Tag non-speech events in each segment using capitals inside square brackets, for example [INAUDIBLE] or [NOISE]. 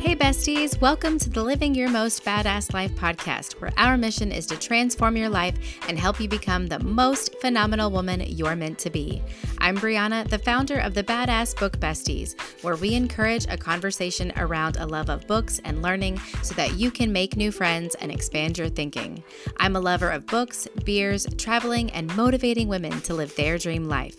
Hey, besties, welcome to the Living Your Most Badass Life podcast, where our mission is to transform your life and help you become the most phenomenal woman you're meant to be. I'm Brianna, the founder of the Badass Book Besties, where we encourage a conversation around a love of books and learning so that you can make new friends and expand your thinking. I'm a lover of books, beers, traveling, and motivating women to live their dream life.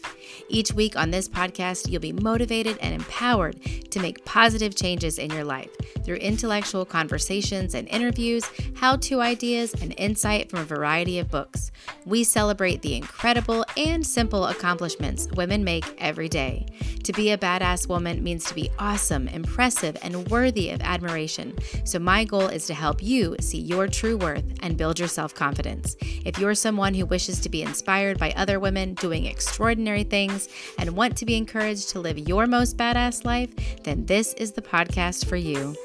Each week on this podcast, you'll be motivated and empowered to make positive changes in your life through intellectual conversations and interviews, how to ideas, and insight from a variety of books. We celebrate the incredible and simple accomplishments women make every day. To be a badass woman means to be awesome, impressive, and worthy of admiration. So, my goal is to help you see your true worth and build your self confidence. If you're someone who wishes to be inspired by other women doing extraordinary things and want to be encouraged to live your most badass life, then this is the podcast for you.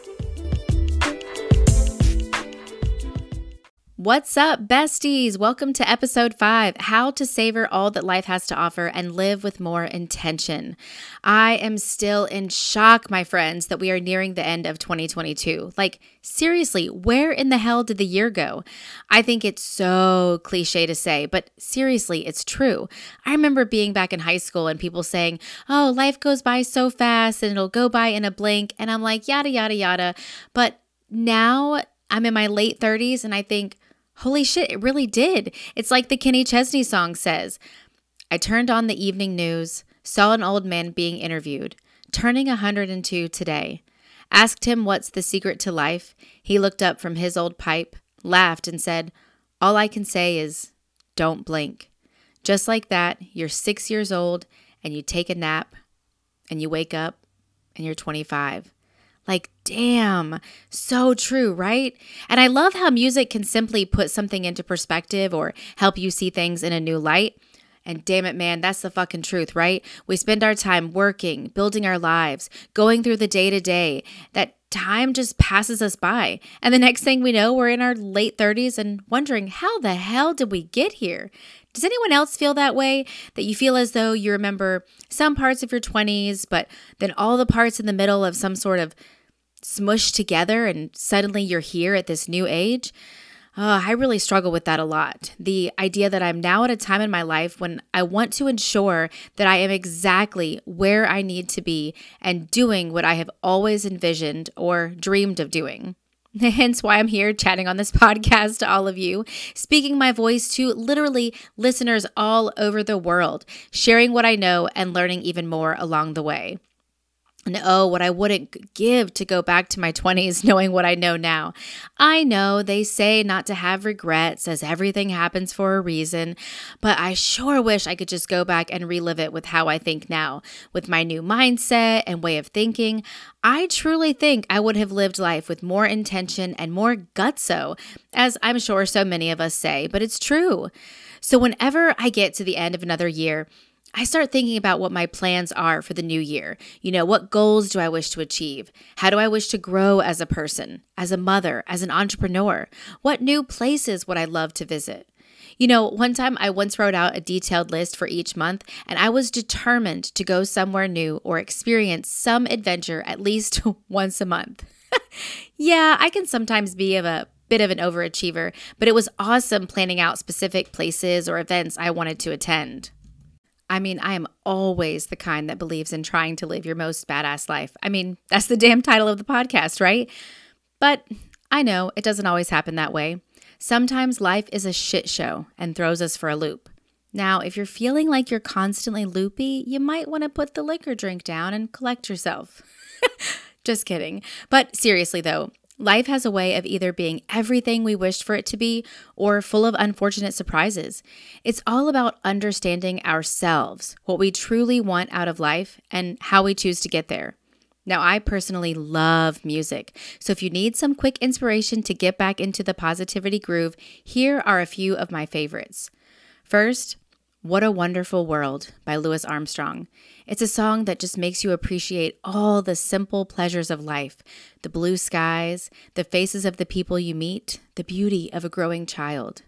What's up, besties? Welcome to episode five How to Savor All That Life Has to Offer and Live with More Intention. I am still in shock, my friends, that we are nearing the end of 2022. Like, seriously, where in the hell did the year go? I think it's so cliche to say, but seriously, it's true. I remember being back in high school and people saying, oh, life goes by so fast and it'll go by in a blink. And I'm like, yada, yada, yada. But now I'm in my late 30s and I think, Holy shit, it really did. It's like the Kenny Chesney song says. I turned on the evening news, saw an old man being interviewed, turning 102 today. Asked him what's the secret to life. He looked up from his old pipe, laughed, and said, All I can say is, don't blink. Just like that, you're six years old and you take a nap and you wake up and you're 25. Like, damn, so true, right? And I love how music can simply put something into perspective or help you see things in a new light. And damn it, man, that's the fucking truth, right? We spend our time working, building our lives, going through the day to day. That time just passes us by. And the next thing we know, we're in our late 30s and wondering, how the hell did we get here? Does anyone else feel that way? That you feel as though you remember some parts of your 20s, but then all the parts in the middle of some sort of smushed together and suddenly you're here at this new age. Uh, I really struggle with that a lot. The idea that I'm now at a time in my life when I want to ensure that I am exactly where I need to be and doing what I have always envisioned or dreamed of doing. [LAUGHS] Hence why I'm here chatting on this [LAUGHS] podcast to all of you, speaking my voice to literally listeners all over the world, sharing what I know and learning even more along the way. And oh, what I wouldn't give to go back to my 20s [LAUGHS] knowing what I know now. I know they say not to have regrets as everything happens for a reason, but I sure wish I could just go back and relive it with how I think now. With my new mindset and way of thinking, I truly think I would have lived life with more intention and more gutso, as I'm sure so many of us say, but it's true. So whenever I get to the end of another year, I start thinking about what my plans are for the new year. You know, what goals do I wish to achieve? How do I wish to grow as a person, as a mother, as an entrepreneur? What new places would I love to visit? You know, one time I once wrote out a detailed list for each month, and I was determined to go somewhere new or experience some adventure at least [LAUGHS] once a month. [LAUGHS] yeah, I can sometimes be of a bit of an overachiever, but it was awesome planning out specific places or events I wanted to attend. I mean, I am always the kind that believes in trying to live your most badass life. I mean, that's the [LAUGHS] damn title of the podcast, right? But I know it doesn't always happen that way. Sometimes life is a shit show and throws us for a loop. Now, if you're feeling like you're constantly loopy, you might want to put the liquor drink down and collect yourself. [LAUGHS] Just kidding. But seriously, though, Life has a way of either being everything we wished for it to be or full of unfortunate surprises. It's all about understanding ourselves, what we truly want out of life, and how we choose to get there. Now, I personally love music, so if you need some quick inspiration to get back into the positivity groove, here are a few of my favorites. First, What a Wonderful World by Louis Armstrong. It's a song that just makes you appreciate all the simple pleasures of life the blue skies, the faces of the people you meet, the beauty of a growing child.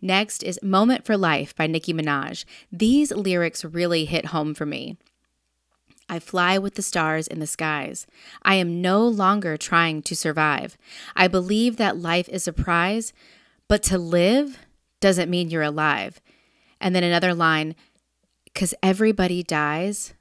Next is Moment for Life by Nicki Minaj. These lyrics really hit home for me. I fly with the stars in the skies. I am no longer trying to survive. I believe that life is a prize, but to live doesn't mean you're alive. And then another line, because everybody dies,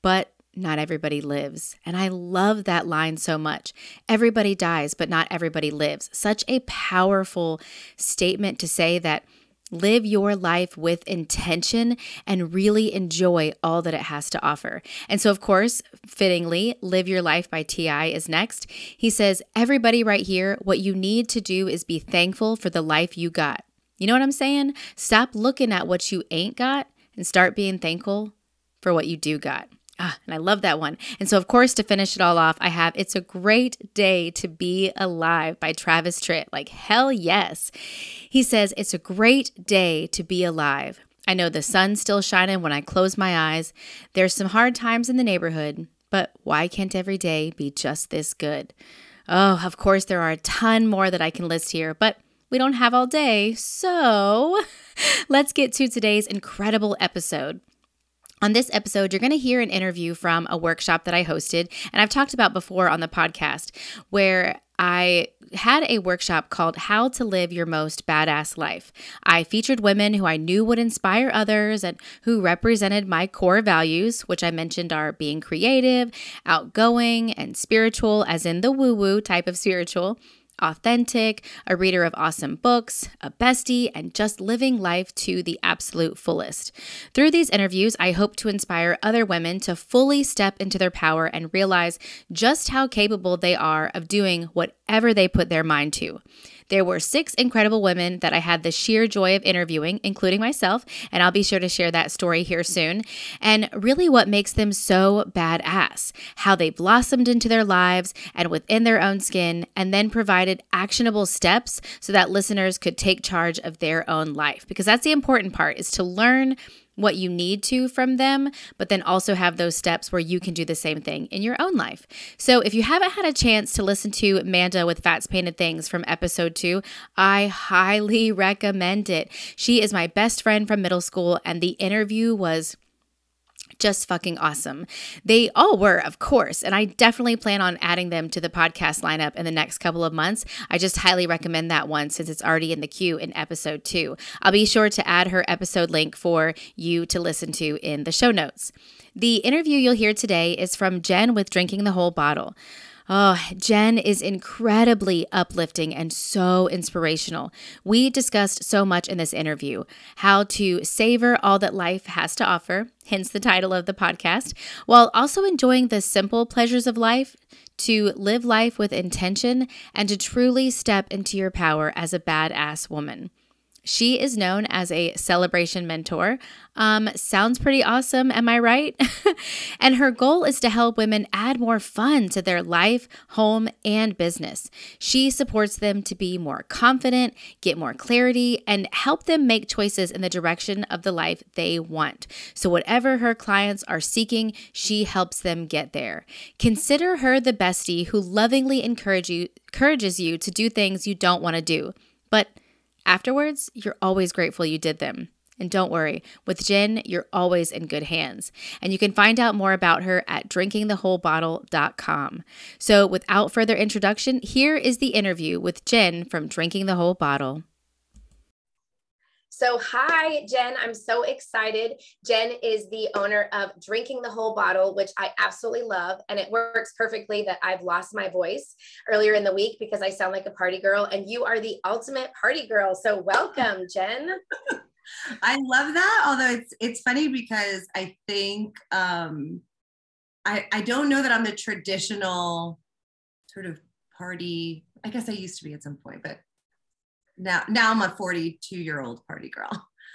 but not everybody lives. And I love that line so much. Everybody dies, but not everybody lives. Such a powerful statement to say that live your life with intention and really enjoy all that it has to offer. And so, of course, fittingly, Live Your Life by T.I. is next. He says, Everybody right here, what you need to do is be thankful for the life you got. You know what I'm saying? Stop looking at what you ain't got and start being thankful for what you do got. Ah, and I love that one. And so, of course, to finish it all off, I have It's a Great Day to Be Alive by Travis Tritt. Like, hell yes. He says, It's a great day to be alive. I know the sun's still shining when I close my eyes. There's some hard times in the neighborhood, but why can't every day be just this good? Oh, of course, there are a ton more that I can list here, but we don't have all day. So [LAUGHS] let's get to today's incredible episode. On this episode, you're going to hear an interview from a workshop that I hosted, and I've talked about before on the podcast, where I had a workshop called How to Live Your Most Badass Life. I featured women who I knew would inspire others and who represented my core values, which I mentioned are being creative, outgoing, and spiritual, as in the woo woo type of spiritual authentic, a reader of awesome books, a bestie, and just living life to the absolute fullest. Through these interviews, I hope to inspire other women to fully step into their power and realize just how capable they are of doing whatever they put their mind to. There were six incredible women that I had the sheer joy of interviewing, including myself, and I'll be sure to share that story here soon. And really, what makes them so badass, how they blossomed into their lives and within their own skin, and then provided actionable steps so that listeners could take charge of their own life. Because that's the important part is to learn what you need to from them, but then also have those steps where you can do the same thing in your own life. So if you haven't had a chance to listen to Manda with Fats Painted Things from episode two, I highly [LAUGHS] recommend it. She is my best friend from middle school, and the interview was just fucking awesome. They all were, of course, and I definitely plan on adding them to the podcast lineup in the next couple of months. I just highly recommend that one since it's already in the queue in episode two. I'll be sure to add her episode link for you to listen to in the show notes. The interview you'll hear today is from Jen with Drinking the Whole Bottle. Oh, Jen is incredibly uplifting and so inspirational. We discussed so much in this interview how to savor all that life has to offer, hence the title of the podcast, while also enjoying the simple pleasures of life, to live life with intention, and to truly step into your power as a badass woman. She is known as a celebration mentor. Um, sounds pretty awesome, am I right? [LAUGHS] and her goal is to help women add more fun to their life, home, and business. She supports them to be more confident, get more clarity, and help them make choices in the direction of the life they want. So, whatever her clients are seeking, she helps them get there. Consider her the bestie who lovingly encourage you, encourages you to do things you don't want to do. But Afterwards, you're always grateful you did them. And don't worry, with Jen, you're always in good hands. And you can find out more about her at drinkingthewholebottle.com. So, without further introduction, here is the interview with Jen from Drinking the Whole Bottle. So, hi, Jen. I'm so excited. Jen is the owner of Drinking the Whole Bottle, which I absolutely love. And it works perfectly that I've lost my voice earlier in the week because I sound like a party girl, and you are the ultimate party girl. So, welcome, Jen. [LAUGHS] I love that. Although it's it's funny because I think um I I don't know that I'm the traditional sort of party. I guess I used to be at some point, but now now I'm a 42 year old party girl.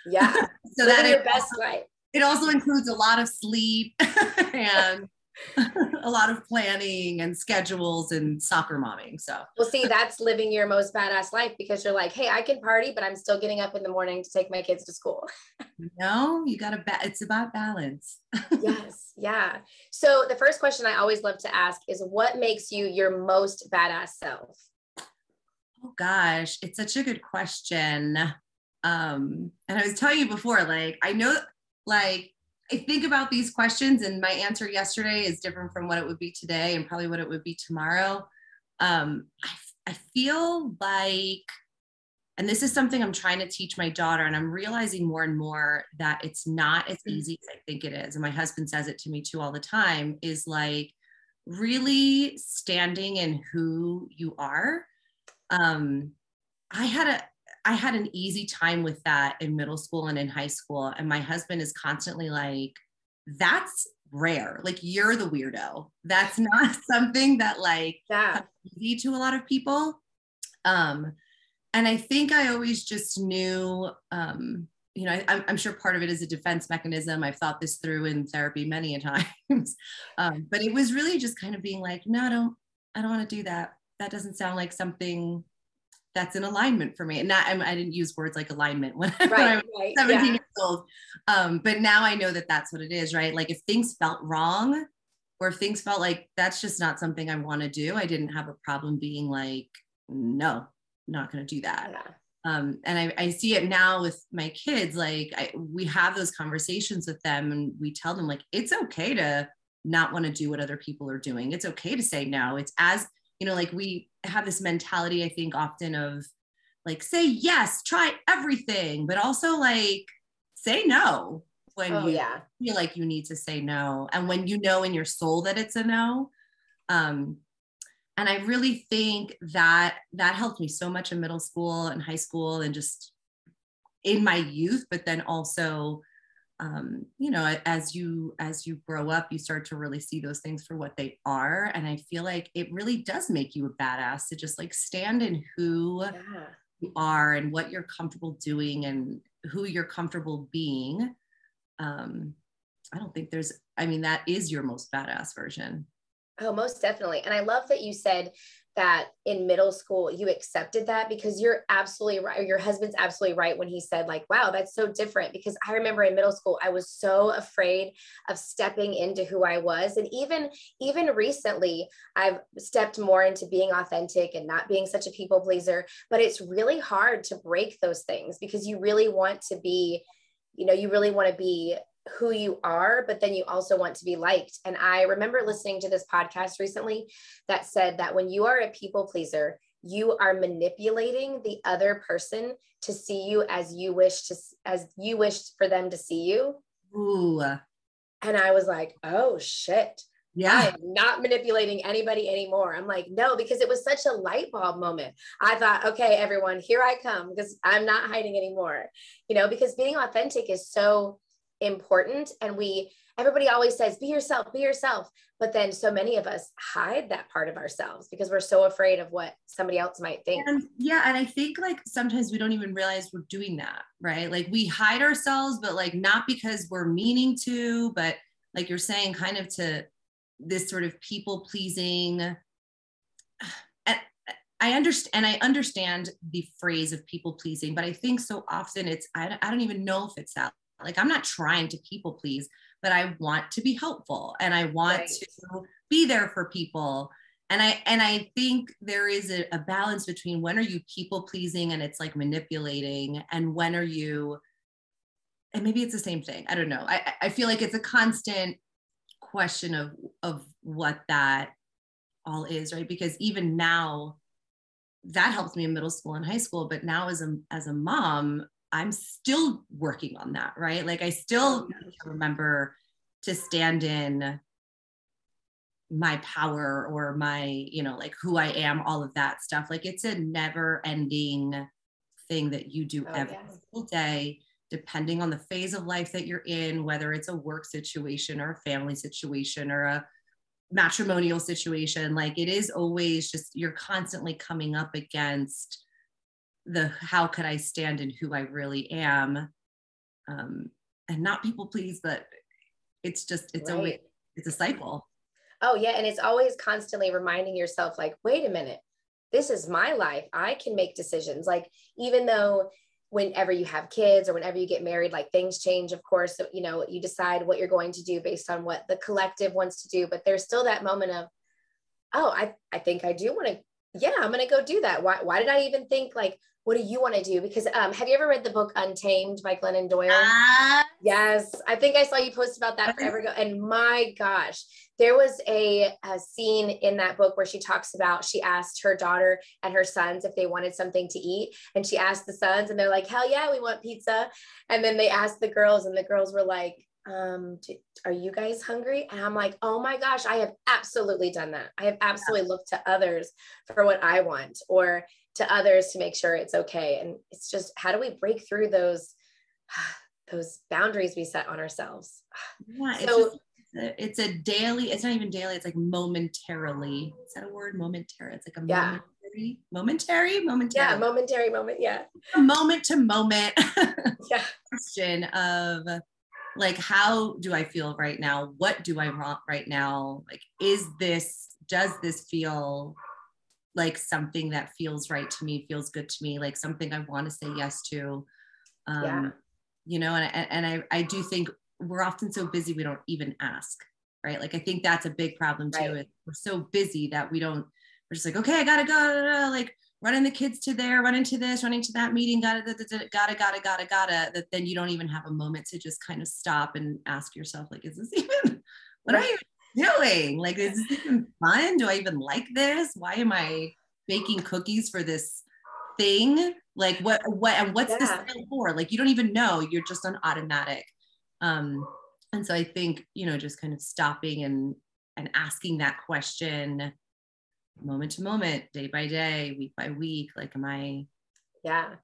Yeah. [LAUGHS] so that your best life. It also includes a lot of sleep [LAUGHS] and [LAUGHS] a lot of planning and schedules and soccer momming. So well, see, that's living your most badass life because you're like, hey, I can party, but I'm still getting up in the morning to take my kids to school. no, you got to. Ba- it's about balance. yes, yeah. So the first question I always love to ask is, what makes you your most badass self? Oh gosh, it's such a good question. Um, and I was telling you before, like I know, like I think about these questions, and my answer yesterday is different from what it would be today, and probably what it would be tomorrow. Um, I, I feel like, and this is something I'm trying to teach my daughter, and I'm realizing more and more that it's not as mm. easy as I think it is. And my husband says it to me too all the time is like really standing in who you are. Um, I had a I had an easy time with that in middle school and in high school. And my husband is constantly like, that's rare. Like you're the weirdo. That's not [LAUGHS] something that like yeah. easy to a lot of people. Um, and I think I always just knew, um, you know, I, am sure part of it is a defense mechanism. I've thought this through in therapy many a [LAUGHS] times, um, but it was really just kind of being like, no, I don't, I don't want to do that. That doesn't sound like something that's in alignment for me. And not, I, didn't use words like alignment when, [LAUGHS] right, when I was right, 17 yeah. years old. Um, but now I know that that's what it is, right? Like if things felt wrong or if things felt like that's just not something I want to do, I didn't have a problem being like, no, not going to do that. Yeah. Um, and I, I, see it now with my kids. Like I, we have those conversations with them and we tell them like, it's okay to not want to do what other people are doing. It's okay to say no. It's as you know like we have this mentality i think often of like say yes try everything but also like say no when oh, you yeah. feel like you need to say no and when you know in your soul that it's a no um and i really think that that helped me so much in middle school and high school and just in my youth but then also um, you know as you as you grow up you start to really see those things for what they are and i feel like it really does make you a badass to just like stand in who yeah. you are and what you're comfortable doing and who you're comfortable being um, i don't think there's i mean that is your most badass version Oh, most definitely. And I love that you said that in middle school you accepted that because you're absolutely right. Your husband's absolutely right when he said, like, wow, that's so different. Because I remember in middle school, I was so afraid of stepping into who I was. And even even recently, I've stepped more into being authentic and not being such a people pleaser. But it's really hard to break those things because you really want to be, you know, you really want to be who you are, but then you also want to be liked. And I remember listening to this podcast recently that said that when you are a people pleaser, you are manipulating the other person to see you as you wish to as you wished for them to see you. Ooh. And I was like, oh shit. Yeah. I'm not manipulating anybody anymore. I'm like, no, because it was such a light bulb moment. I thought, okay, everyone, here I come because I'm not hiding anymore. You know, because being authentic is so important. And we everybody always says be yourself be yourself. But then so many of us hide that part of ourselves because we're so afraid of what somebody else might think. And, yeah and i think like sometimes we don't even realize we're doing that right? Like we hide ourselves but like not because we're meaning to but like you're saying kind of to this sort of people pleasing [SIGHS] I understand and I understand the phrase of people pleasing, but I think so often it's I, I don't even know if it's that like i'm not trying to people please but i want to be helpful and i want right. to be there for people. And i and i think there is a, a balance between when are you people pleasing and it's like manipulating and when are you and maybe it's the same thing i don't know. I i feel like it's a constant question of of what that all is right? Because even now that helps me in middle school and high school but now as a as a mom I'm still working on that, right? Like I still remember to stand in my power or my, you know, like who I am, all of that stuff. Like it's a never ending thing that you do oh, every yeah. single day, depending on the phase of life that you're in, whether it's a work situation or a family situation or a matrimonial situation. Like it is always just, you're constantly coming up against the how could I stand in who I really am, um, and not people please, but it's just it's right. always it's a cycle. Oh yeah, and it's always constantly reminding yourself, like, wait a minute, this is my life. I can make decisions. Like even though whenever you have kids or whenever you get married like things change of course so, you know you decide what you're going to do based on what the collective wants to do but there's still that moment of oh i i think i do want to yeah i'm going to go do that why why did i even think like what do you want to do? Because um, have you ever read the book Untamed by Glennon Doyle? Uh, yes, I think I saw you post about that forever ago. And my gosh, there was a, a scene in that book where she talks about she asked her daughter and her sons if they wanted something to eat, and she asked the sons, and they're like, "Hell yeah, we want pizza." And then they asked the girls, and the girls were like, um, do, are you guys hungry? And I'm like, oh my gosh, I have absolutely done that. I have absolutely looked to others for what I want or to others to make sure it's okay. And it's just, how do we break through those, [SIGHS] those boundaries we set on ourselves? [SIGHS] Yeah, so, it's, just, it's a daily, it's not even daily, it's like momentarily. Is that a word? Momentary. It's like a yeah. momentary, momentary, momentary. Yeah, momentary moment. Yeah. A moment to moment [LAUGHS] yeah. question of like how do i feel right now what do i want right now like is this does this feel like something that feels right to me feels good to me like something i want to say yes to um yeah. you know and, and i i do think we're often so busy we don't even ask right like i think that's a big problem too right. we're so busy that we don't we're just like okay i gotta go like running the kids to there, running to this, running to that meeting, gotta, gotta, gotta, gotta, gotta, gotta, that then you don't even have a moment to just kind of stop and ask yourself, like, is this [LAUGHS] even, what are you doing? Like, is this even fun? Do I even like this? Why am I baking cookies for this thing? Like, what, what, and what's yeah. this for? Like, you don't even know, you're just on automatic. Um, and so I think, you know, just kind of stopping and, and asking that question moment to moment, day by day, week by week. Like, am I? Yeah.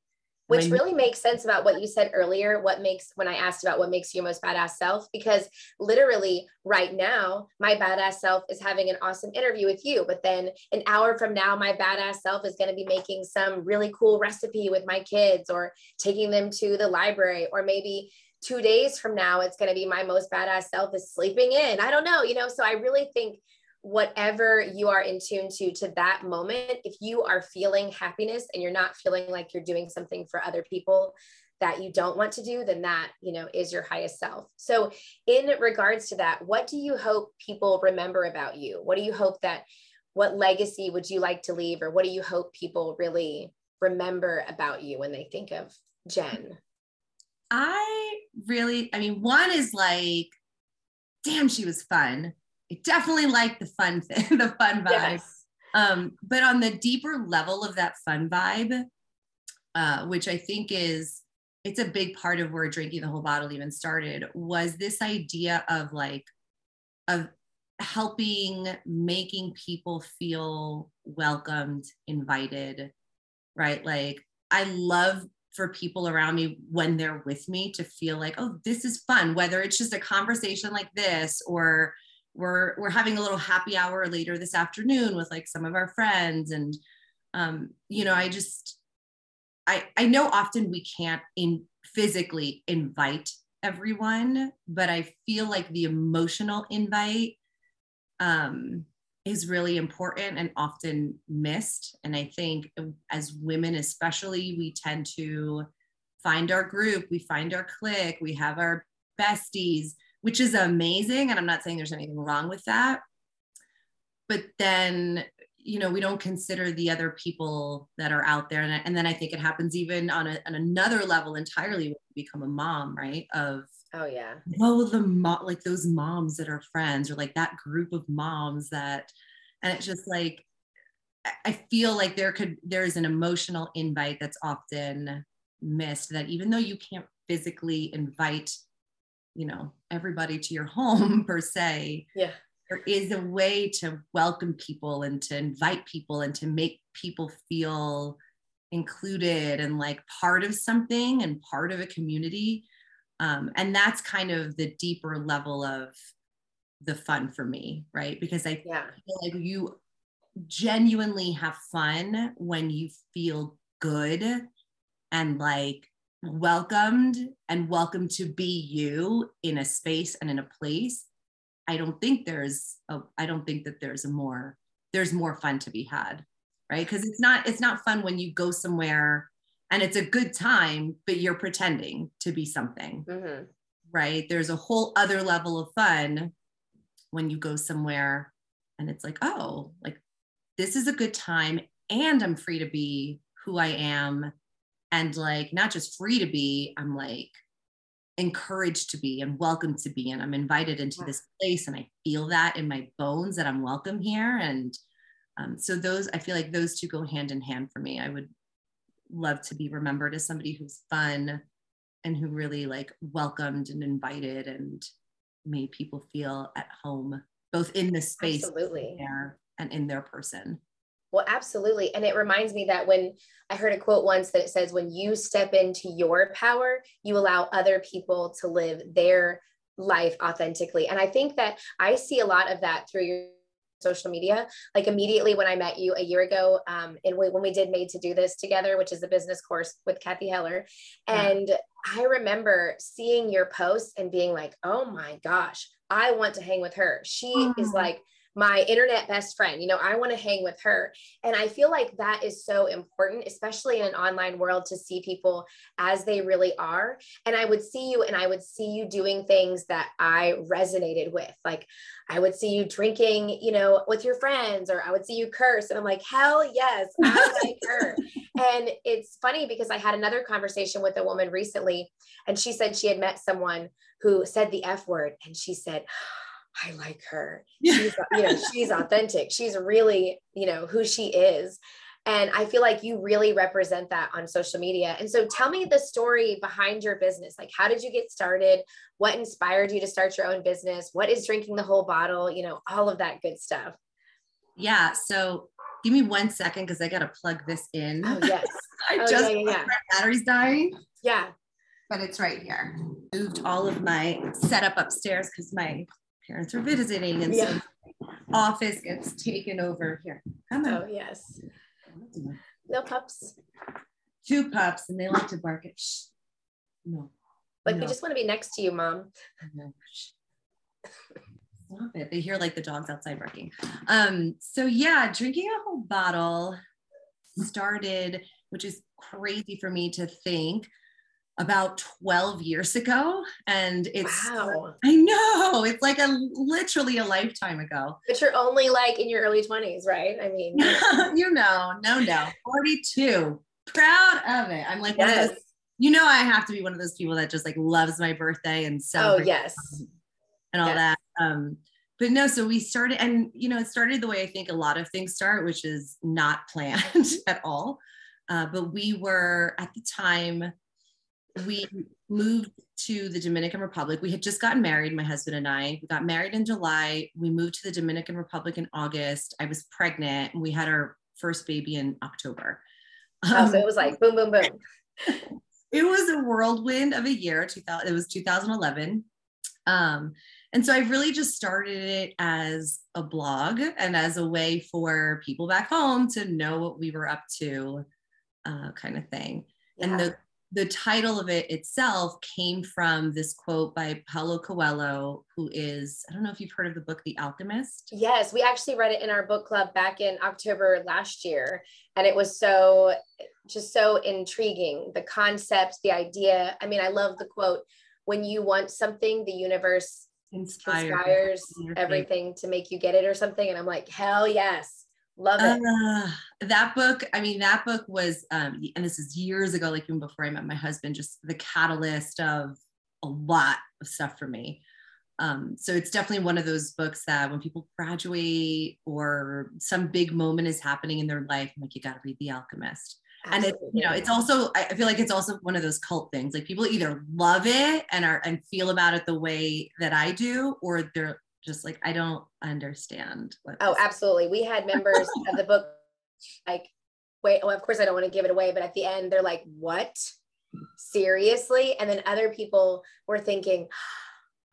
Which really makes sense about what you said earlier. What makes, when I asked about what makes you most badass self, because literally right now, my badass self is having an awesome interview with you. But then an hour from now, my badass self is going to be making some really cool recipe with my kids or taking them to the library. Or maybe two days from now, it's going to be my most badass self is sleeping in. I don't know, you know? So I really think whatever you are in tune to to that moment if you are feeling happiness and you're not feeling like you're doing something for other people that you don't want to do then that you know is your highest self. So in regards to that what do you hope people remember about you? What do you hope that what legacy would you like to leave or what do you hope people really remember about you when they think of jen? I really i mean one is like damn she was fun I definitely like the fun thing, [LAUGHS] the fun vibe. Yes. Um, but on the deeper level of that fun vibe, uh, which I think is it's a big part of where drinking the whole bottle even started, was this idea of like of helping making people feel welcomed, invited, right? Like I love for people around me when they're with me to feel like, oh, this is fun, whether it's just a conversation like this or we're we're having a little happy hour later this afternoon with like some of our friends and um, you know i just i i know often we can't in physically invite everyone but i feel like the emotional invite um, is really important and often missed. And i think as women especially we tend to find our group we find our clique we have our besties which is amazing. And I'm not saying there's anything wrong with that. But then, you know, we don't consider the other people that are out there. And, and then I think it happens even on, a, on another level entirely when you become a mom, right? Of, oh, yeah. Oh, the mom, like those moms that are friends or like that group of moms that, and it's just like, I feel like there could, there's an emotional invite that's often missed that even though you can't physically invite you know everybody to your home [LAUGHS] per se yeah. there is a way to welcome people and to invite people and to make people feel included and like part of something and part of a community. Um, and that's kind of the deeper level of the fun for me right? Because i yeah. feel like you genuinely have fun when you feel good and like welcomed and welcome to be you in a space and in a place i don't think there's a, i don't think that there's a more there's more fun to be had right because it's not it's not fun when you go somewhere and it's a good time but you're pretending to be something mm-hmm. right there's a whole other level of fun when you go somewhere and it's like oh like this is a good time and i'm free to be who i am and like not just free to be, I'm like encouraged to be and welcome to be. And I'm invited into yeah. this place and I feel that in my bones that I'm welcome here. And um, so those, I feel like those two go hand in hand for me. I would love to be remembered as somebody who's fun and who really like welcomed and invited and made people feel at home, both in the space Absolutely. there and in their person. Well, absolutely. And it reminds me that when I heard a quote once that it says, when you step into your power, you allow other people to live their life authentically. And I think that I see a lot of that through your social media. Like immediately when I met you a year ago, um, and we, when we did Made to Do This together, which is a business course with Cathy Heller, and. I remember seeing your posts and being like, "Oh my gosh, I want to hang with her. She mm. is like." My internet best friend. You know, I want to hang with her. And I feel like that is so important, especially in an online world, to see people as they really are. And I would see you and I would see you doing things that I resonated with. Like I would see you drinking, you know, with your friends, or I would see you curse. And I'm like, hell yes, I like her. [LAUGHS] And it's funny because I had another conversation with a woman recently, and she said she had met someone who said the F word. And she said, I like her. [LAUGHS] She's, you know, she's authentic. She's really, you know, who she is. And I feel like you really represent that on social media. And so tell me the story behind your business. Like, how did you get started? What inspired you to start your own business? What is drinking the whole bottle? You know, all of that good stuff. Yeah. So give me one second because I got to plug this in. Oh, yes. [LAUGHS] I oh, just, yeah, yeah, yeah. battery's dying. Yeah. But it's right here. Moved all of my setup upstairs because my parents are visiting and yeah. so office gets taken over here. Come on. Oh yes. No pups. Two pups and they like to bark at shh. No. Like no. we just want to be next to you, mom. No. Stop it. They hear like the dogs outside barking. Um, so yeah, drinking a whole bottle started, which is crazy for me to think about 12 years ago and it's wow. i know it's like a literally a lifetime ago. But you're only like in your early 20s right? I mean. [LAUGHS] You know no no 42 proud of it. I'm like yes. Those, you know i have to be one of those people that just like loves my birthday and so oh yes. and all yes. that. Um but no so we started and you know it started the way i think a lot of things start which is not [LAUGHS] planned at all. Uh, but we were at the time we moved to the Dominican Republic. We had just gotten married, my husband and I. We got married in July. We moved to the Dominican Republic in August. I was pregnant and we had our first baby in October. Oh, so it was like boom, boom, boom. [LAUGHS] it was a whirlwind of a year. 2000, it was 2011. Um, and so I really just started it as a blog and as a way for people back home to know what we were up to, uh, kind of thing. Yeah. And the the title of it itself came from this quote by Paulo Coelho, who is, I don't know if you've heard of the book, The Alchemist. Yes, we actually read it in our book club back in October last year. And it was so, just so intriguing. The concept, the idea. I mean, I love the quote when you want something, the universe Inspired. inspires everything to make you get it or something. And I'm like, hell yes. Love it. Uh, that book, I mean, that book was, um, and this is years ago, like even before I met my husband, just the catalyst of a lot of stuff for me. Um, so it's definitely one of those books that when people graduate or some big moment is happening in their life, I'm like, you got to read The Alchemist. Absolutely. And it, you know, it's also, I feel like it's also one of those cult things. Like people either love it and are and feel about it the way that I do, or they're just like I don't understand. what oh, absolutely. We had members of the book [LAUGHS] like, wait, well, of course I don't want to give it away, but at the end they're like, what? Seriously? And then other people were thinking,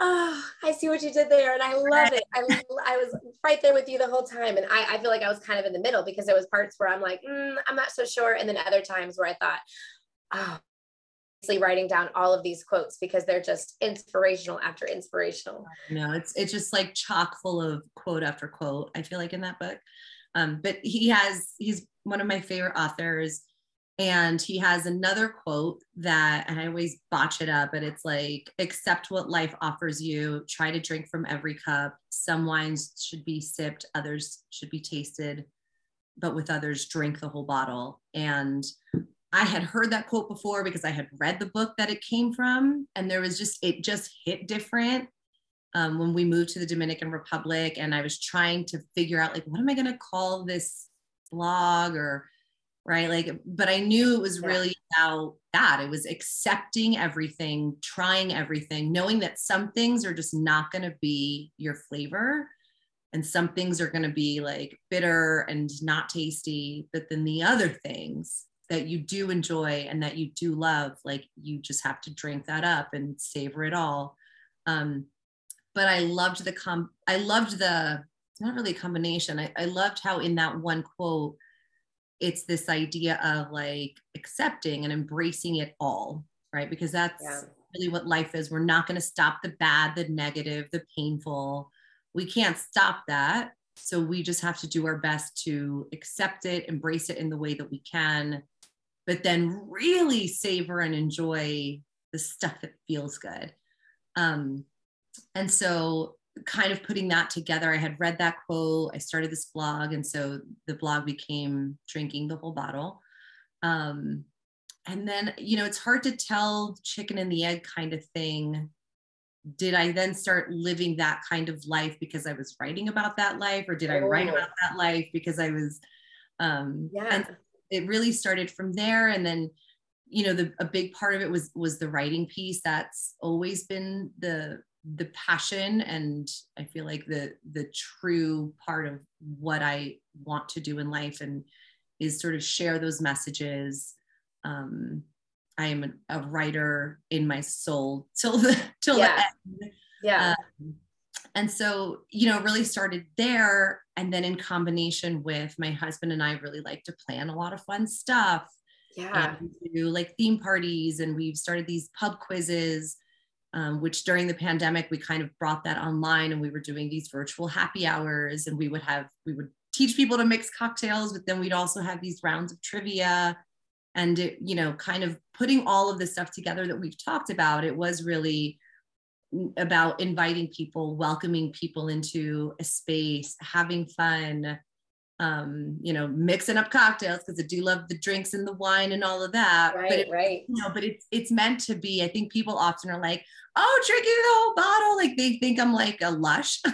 oh, I see what you did there. And I love it. I, [LAUGHS] I was right there with you the whole time. And I, I feel like I was kind of in the middle because there was parts where I'm like, mm, I'm not so sure. And then other times where I thought, oh, writing down all of these quotes because they're just inspirational after inspirational. No, it's it's just like chock full of quote after quote. I feel like in that book, um, but he has he's one of my favorite authors, and he has another quote that and I always botch it up, but it's like accept what life offers you. Try to drink from every cup. Some wines should be sipped, others should be tasted, but with others, drink the whole bottle. And I had heard that quote before because I had read the book that it came from, and there was just it just hit different um, when we moved to the Dominican Republic, and I was trying to figure out like what am I going to call this blog or right like but i knew it was really about that. It was accepting everything trying everything knowing that some things are just not going to be your flavor and some things are going to be like bitter and not tasty but then the other things that you do enjoy and that you do love like you just have to drink that up and savor it all. Um but i loved the com i loved the it's not really a combination. I, I loved how in that one quote it's this idea of like accepting and embracing it all right? Because that's yeah. really what life is. We're not going to stop the bad the negative the painful. We can't stop that. So we just have to do our best to accept it embrace it in the way that we can but then really savor and enjoy the stuff that feels good. Um, and so kind of putting that together i had read that quote i started this blog and so the blog became drinking the whole bottle. Um, and then you know it's hard to tell chicken and the egg kind of thing. Did i then start living that kind of life because i was writing about that life or did i write oh. about that life because i was um yeah. and it really started from there. And then you know the a big part of it was was the writing piece. That's always been the the passion and i feel like the the true part of what i want to do in life and is sort of share those messages. Um i am a, a writer in my soul till the [LAUGHS] till yeah. the end. Yeah. Um, and so you know really started there. And then in combination with my husband and i really like to plan a lot of fun stuff yeah. and do like theme parties. And we've started these pub quizzes um, which during the pandemic we kind of brought that online and we were doing these virtual happy hours. And we would have we would teach people to mix cocktails but then we'd also have these rounds of trivia and it, you know kind of putting all of this stuff together that we've talked about. It was really about inviting people, welcoming people into a space, having fun, um, you know, mixing up cocktails because I do love the drinks and the wine and all of that. Right, but it, right. You know, but it's it's meant to be. I think people often are like, "Oh, drinking the whole bottle," like they think I'm like a lush. [LAUGHS]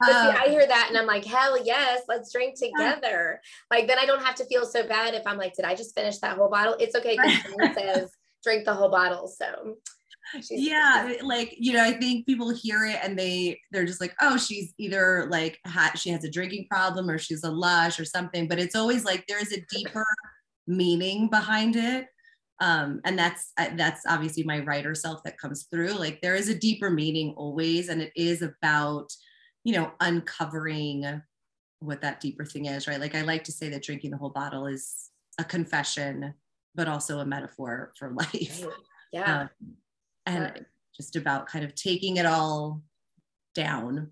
But see, I hear that and I'm like, hell yes, let's drink together. Like then I don't have to feel so bad if I'm like, did I just finish that whole bottle? It's okay because someone [LAUGHS] says drink the whole bottle. So [LAUGHS] yeah like you know i think people hear it and they they're just like oh she's either like ha- she has a drinking problem or she's a lush or something but it's always like there's a deeper meaning behind it um and that's uh, that's obviously my writer self that comes through like there is a deeper meaning always and it is about you know uncovering what that deeper thing is right? Like i like to say that drinking the whole bottle is a confession but also a metaphor for [LAUGHS] life. Yeah. Um, and yeah. just about kind of taking it all down.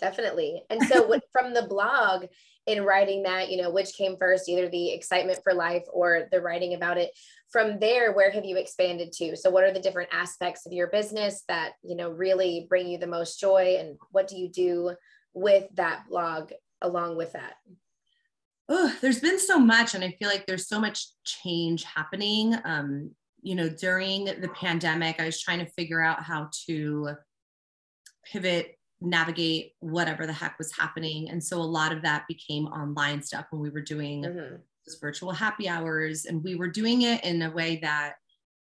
Definitely. And so [LAUGHS] what, from the blog in writing that, you know, which came first, either the excitement for life or the writing about it, from there, where have you expanded to? So what are the different aspects of your business that, you know, really bring you the most joy and what do you do with that blog along with that? Oh, there's been so much, and I feel like there's so much change happening. Um, you know, during the pandemic, I was trying to figure out how to pivot, navigate whatever the heck was happening. And so a lot of that became online stuff when we were doing mm-hmm. virtual happy hours. And we were doing it in a way that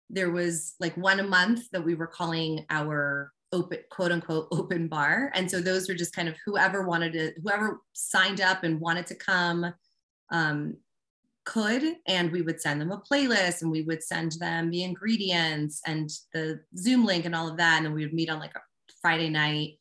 there was like one a month that we were calling our open quote unquote open bar and so those were just kind of whoever wanted to whoever signed up and wanted to come um, could and we would send them a playlist and we would send them the ingredients and the zoom link and all of that and then we would meet on like a friday night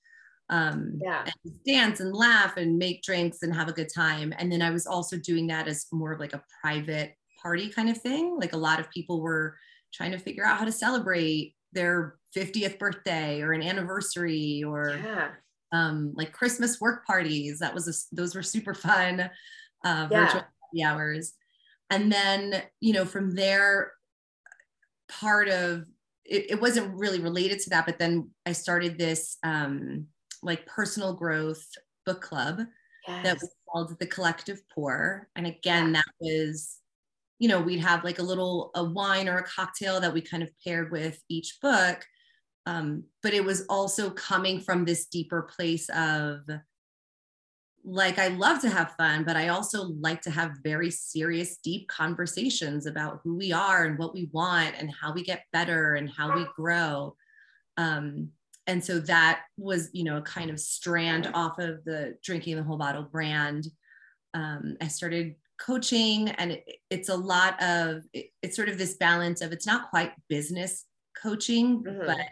um yeah. and dance and laugh and make drinks and have a good time. And then i was also doing that as more of like a private party kind of thing. Like a lot of people were trying to figure out how to celebrate their 50th birthday or an anniversary or yeah. um like christmas work parties. That was a, those were super fun uh virtual yeah. hours and then you know from there part of it, it, wasn't really related to that but then i started this um like personal growth book club yes. that was called the collective pour and again yeah. that was you know, we'd have like a little a wine or a cocktail that we kind of paired with each book. Um, but it was also coming from this deeper place of like I love to have fun, but I also like to have very serious, deep conversations about who we are and what we want and how we get better and how we grow. Um, and so that was, you know, a kind of strand off of the drinking the whole bottle brand. Um, I started coaching, and it, it's a lot of it, it's sort of this balance of it's not quite business coaching, mm-hmm. but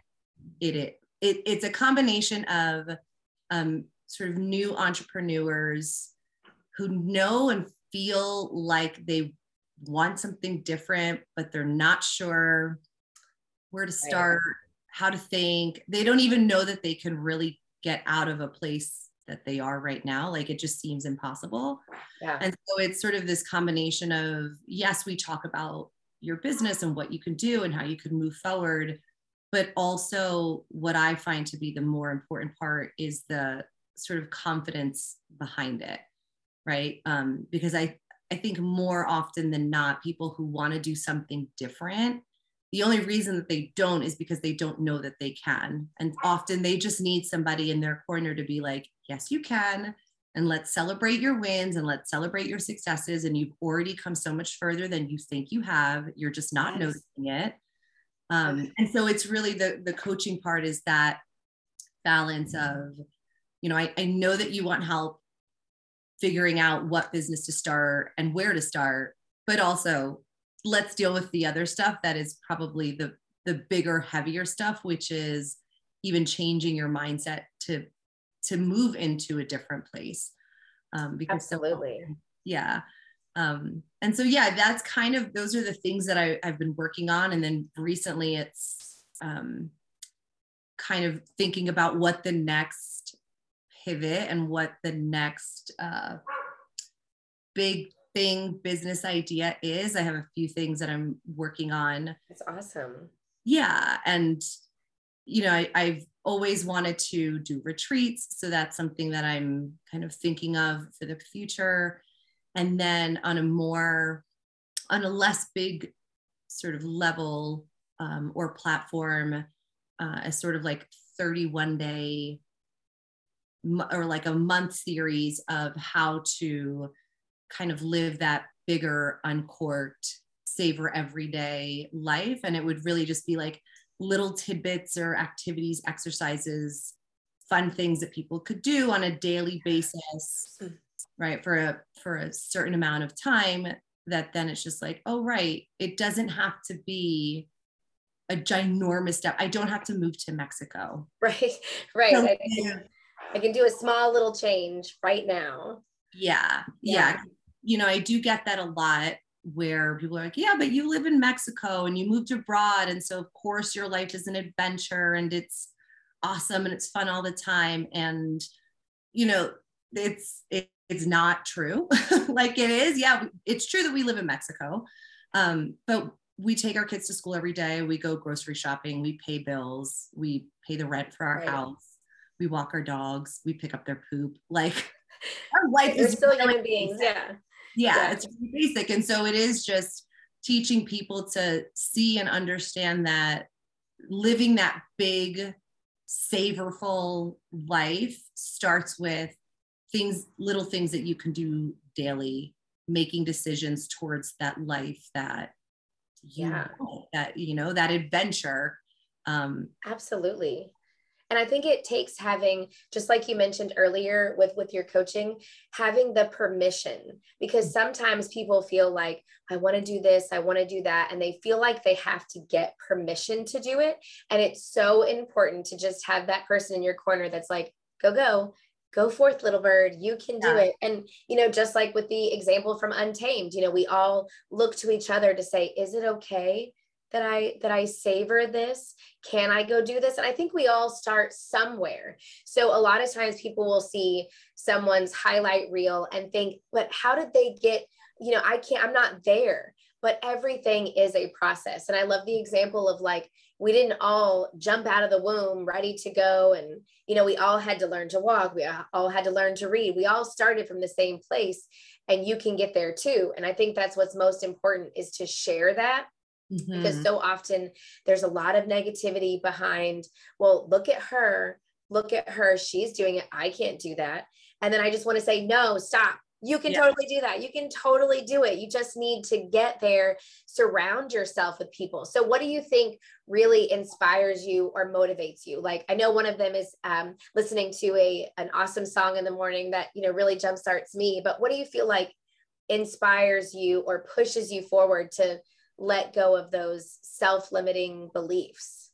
it, it it it's a combination of um, sort of new entrepreneurs who know and feel like they want something different, but they're not sure where to start, how to think. They don't even know that they can really get out of a place that they are right now. Like it just seems impossible. Yeah. And so it's sort of this combination of yes, we talk about your business and what you can do and how you can move forward. But also, what I find to be the more important part is the sort of confidence behind it right? Um, because i i think more often than not people who want to do something different the only reason that they don't is because they don't know that they can. And often they just need somebody in their corner to be like yes you can and let's celebrate your wins and let's celebrate your successes and you've already come so much further than you think you have. You're just not yes. noticing it. Um, and so it's really the the coaching part is that balance of you know I, I know that you want help figuring out what business to start and where to start but also let's deal with the other stuff that is probably the the bigger heavier stuff which is even changing your mindset to to move into a different place um because absolutely. So, yeah. Um and so yeah that's kind of those are the things that I, i've been working on. And then recently it's um kind of thinking about what the next pivot and what the next uh, big thing business idea is. I have a few things that I'm working on. That's awesome. Yeah. And, you know, I, I've always wanted to do retreats. So that's something that I'm kind of thinking of for the future. And then on a more, on a less big sort of level um, or platform, uh, a sort of like 31 day or like a month series of how to kind of live that bigger uncorked savor everyday life. And it would really just be like little tidbits or activities exercises fun things that people could do on a daily basis right for a for a certain amount of time that then it's just like oh right it doesn't have to be a ginormous step. I don't have to move to mexico. [LAUGHS] Right right. So, I can do a small little change right now. Yeah, yeah. Yeah. You know, I do get that a lot where people are like, yeah, but you live in Mexico and you moved abroad. And so, of course, your life is an adventure and it's awesome and it's fun all the time. And, you know, it's, it, it's not true [LAUGHS] like it is. Yeah, it's true that we live in Mexico. Um, but we take our kids to school every day. We go grocery shopping. We pay bills. We pay the rent for our right. house we walk our dogs, we pick up their poop. Like [LAUGHS] our life is still human beings. Yeah. yeah. Yeah, it's really basic. And so it is just teaching people to see and understand that living that big, savorful life starts with things, little things that you can do daily, making decisions towards that life that yeah that you know that adventure um absolutely and i think it takes having just like you mentioned earlier with with your coaching having the permission because mm-hmm. sometimes people feel like i want to do this i want to do that and they feel like they have to get permission to do it. And it's so important to just have that person in your corner that's like go go go forth little bird you can do yeah. it. And you know just like with the example from untamed you know we all look to each other to say is it okay that I that I savor this? Can I go do this? And I think we all start somewhere. So a lot of times people will see someone's highlight reel and think, but how did they get, you know, I can't, I'm not there. but everything is a process. And I love the example of like, we didn't all jump out of the womb ready to go. And, you know, we all had to learn to walk. We all had to learn to read. We all started from the same place and you can get there too. And I think that's what's most important is to share that Mm-hmm. because so often there's a lot of negativity behind well look at her look at her she's doing it i can't do that and then i just want to say no stop you can yeah. totally do that. You can totally do it. You just need to get there, surround yourself with people. So, what do you think really inspires you or motivates you? Like, I know one of them is um, listening to a an awesome song in the morning that you know really jumpstarts me. But what do you feel like inspires you or pushes you forward to let go of those self limiting beliefs?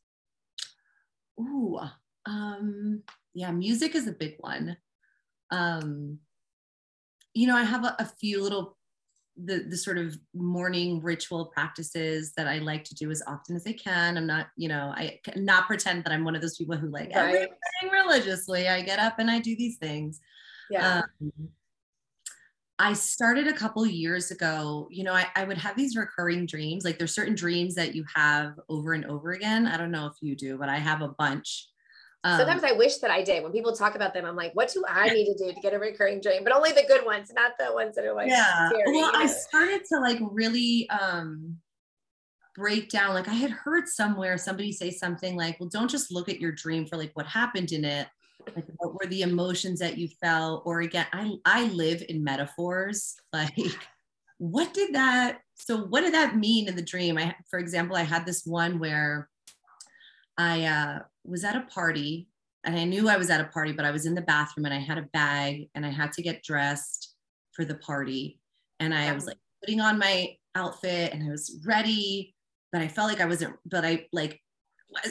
Ooh, um, yeah, music is a big one. Um, you know, I have a, a few little the the sort of morning ritual practices that I like to do as often as I can. I'm not, you know, I cannot pretend that I'm one of those people who like right. everything religiously. I get up and I do these things. Yeah. Um, I started a couple years ago, you know, I, I would have these recurring dreams. Like there's certain dreams that you have over and over again. I don't know if you do, but I have a bunch. Um, Sometimes I wish that I did. When people talk about them, I'm like, what do I need to do to get a recurring dream? But only the good ones, not the ones that are like, yeah. Scary, well, I started to like really um, break down. Like I had heard somewhere somebody say something like, well, don't just look at your dream for like what happened in it. Like what were the emotions that you felt? Or again, I I live in metaphors. [LAUGHS] Like, what did that? So what did that mean in the dream? I, for example, I had this one where I uh, was at a party and I knew I was at a party, but I was in the bathroom and I had a bag and I had to get dressed for the party. And I was like putting on my outfit and I was ready, but I felt like I wasn't, but I like,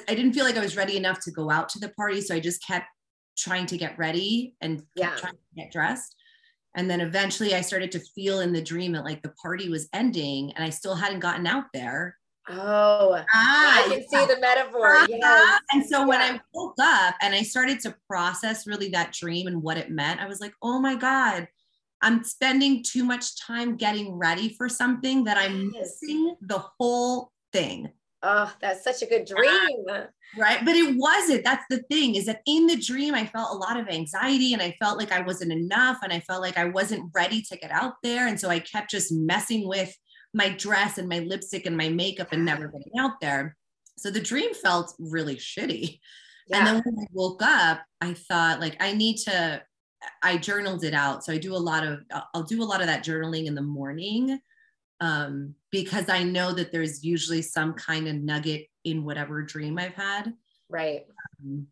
I didn't feel like I was ready enough to go out to the party. So I just kept trying to get ready and yeah. trying to get dressed. And then eventually I started to feel in the dream that like the party was ending and I still hadn't gotten out there. Oh, ah, I can yeah. see the metaphor. Uh-huh. Yes. And so yeah. when I woke up and I started to process really that dream and what it meant, I was like, oh my God, I'm spending too much time getting ready for something that I'm yes. missing the whole thing. Oh, that's such a good dream. Right. But it wasn't. That's the thing is that in the dream, I felt a lot of anxiety and I felt like I wasn't enough and I felt like I wasn't ready to get out there. And so I kept just messing with my dress and my lipstick and my makeup and never getting out there. So the dream felt really shitty. Yeah. And then when I woke up, I thought like I need to I journaled it out. So I do a lot of I'll do a lot of that journaling in the morning um, because I know that there's usually some kind of nugget in whatever dream I've had. Right. Um,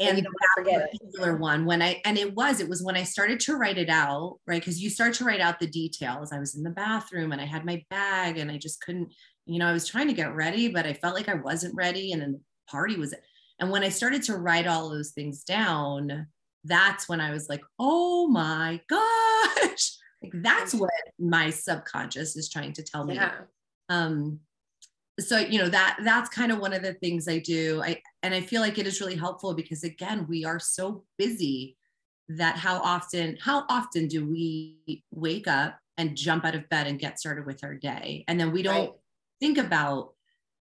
and, and that particular it. one when I and it was it was when I started to write it out, right? Because you start to write out the details. I was in the bathroom and I had my bag and I just couldn't, you know, I was trying to get ready, but I felt like I wasn't ready. And then the party was and when I started to write all those things down, that's when I was like, oh my gosh. Like that's what my subconscious is trying to tell me. Yeah. Um, so you know that that's kind of one of the things i do i and i feel like it is really helpful because again we are so busy that how often how often do we wake up and jump out of bed and get started with our day and then we don't right. think about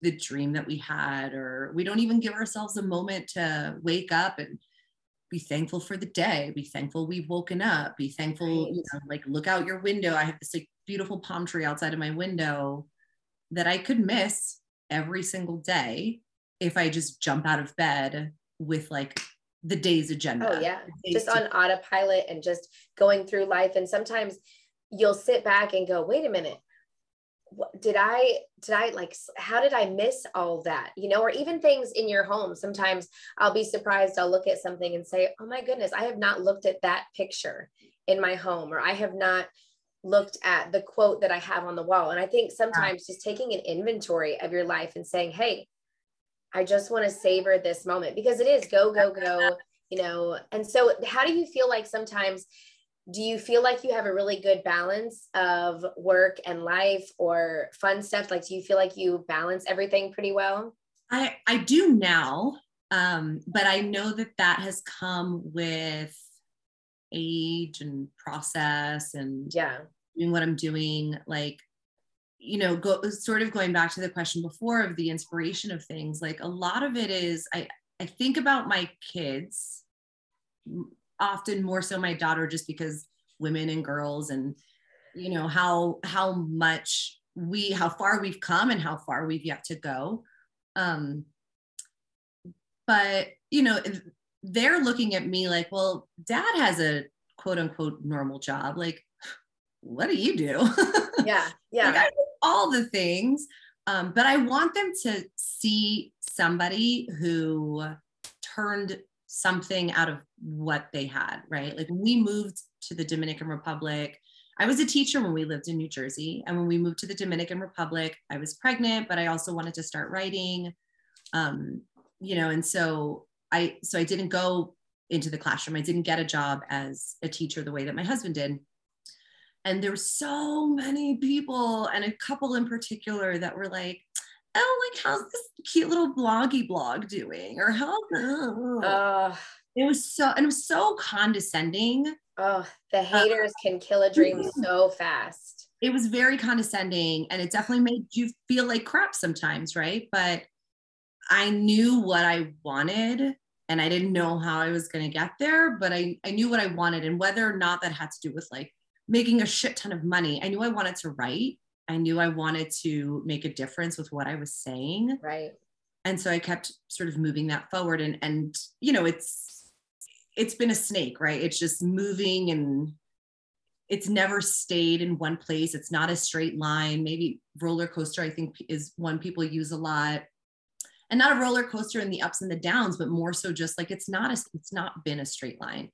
the dream that we had or we don't even give ourselves a moment to wake up and be thankful for the day be thankful we've woken up be thankful right. you know like look out your window i have this like beautiful palm tree outside of my window that I could miss every single day if I just jump out of bed with like the day's agenda. Oh yeah. Just on autopilot and just going through life and sometimes you'll sit back and go, "Wait a minute. Did I did I like how did I miss all that?" You know, or even things in your home. Sometimes I'll be surprised I'll look at something and say, "Oh my goodness, I have not looked at that picture in my home or I have not looked at the quote that I have on the wall. And I think sometimes just taking an inventory of your life and saying, hey, I just want to savor this moment because it is go, go, go, you know. And so, how do you feel like sometimes? Do you feel like you have a really good balance of work and life or fun stuff? Like, do you feel like you balance everything pretty well? I, I do now. Um, but I know that that has come with age and process and yeah doing what i'm doing like you know go sort of going back to the question before of the inspiration of things like a lot of it is i i think about my kids often more so my daughter just because women and girls and you know how how much we how far we've come and how far we've yet to go. Um but you know they're looking at me like well dad has a quote unquote normal job. Like what do you do? [LAUGHS] Yeah yeah. Like, all the things. Um, but i want them to see somebody who turned something out of what they had right like when we moved to the dominican republic I was a teacher when we lived in New Jersey. And when we moved to the Dominican Republic, I was pregnant, but I also wanted to start writing. Um, you know, and so I so I didn't go into the classroom. I didn't get a job as a teacher the way that my husband did. And there were so many people, and a couple in particular that were like, oh, like how's this cute little bloggy blog doing? Or how oh. uh, it was so and it was so condescending Oh, the uh, haters uh, can kill a dream so fast. It was very condescending and it definitely made you feel like crap sometimes, right? But I knew what I wanted and I didn't know how I was going to get there, but I, I knew what I wanted and whether or not that had to do with like making a shit ton of money. I knew I wanted to write. I knew I wanted to make a difference with what I was saying. Right. And so I kept sort of moving that forward and and you know, it's it's been a snake, right? It's just moving and it's never stayed in one place. It's not a straight line. Maybe roller coaster, I think, is one people use a lot. And not a roller coaster in the ups and the downs, but more so just like it's not a, it's not been a straight line.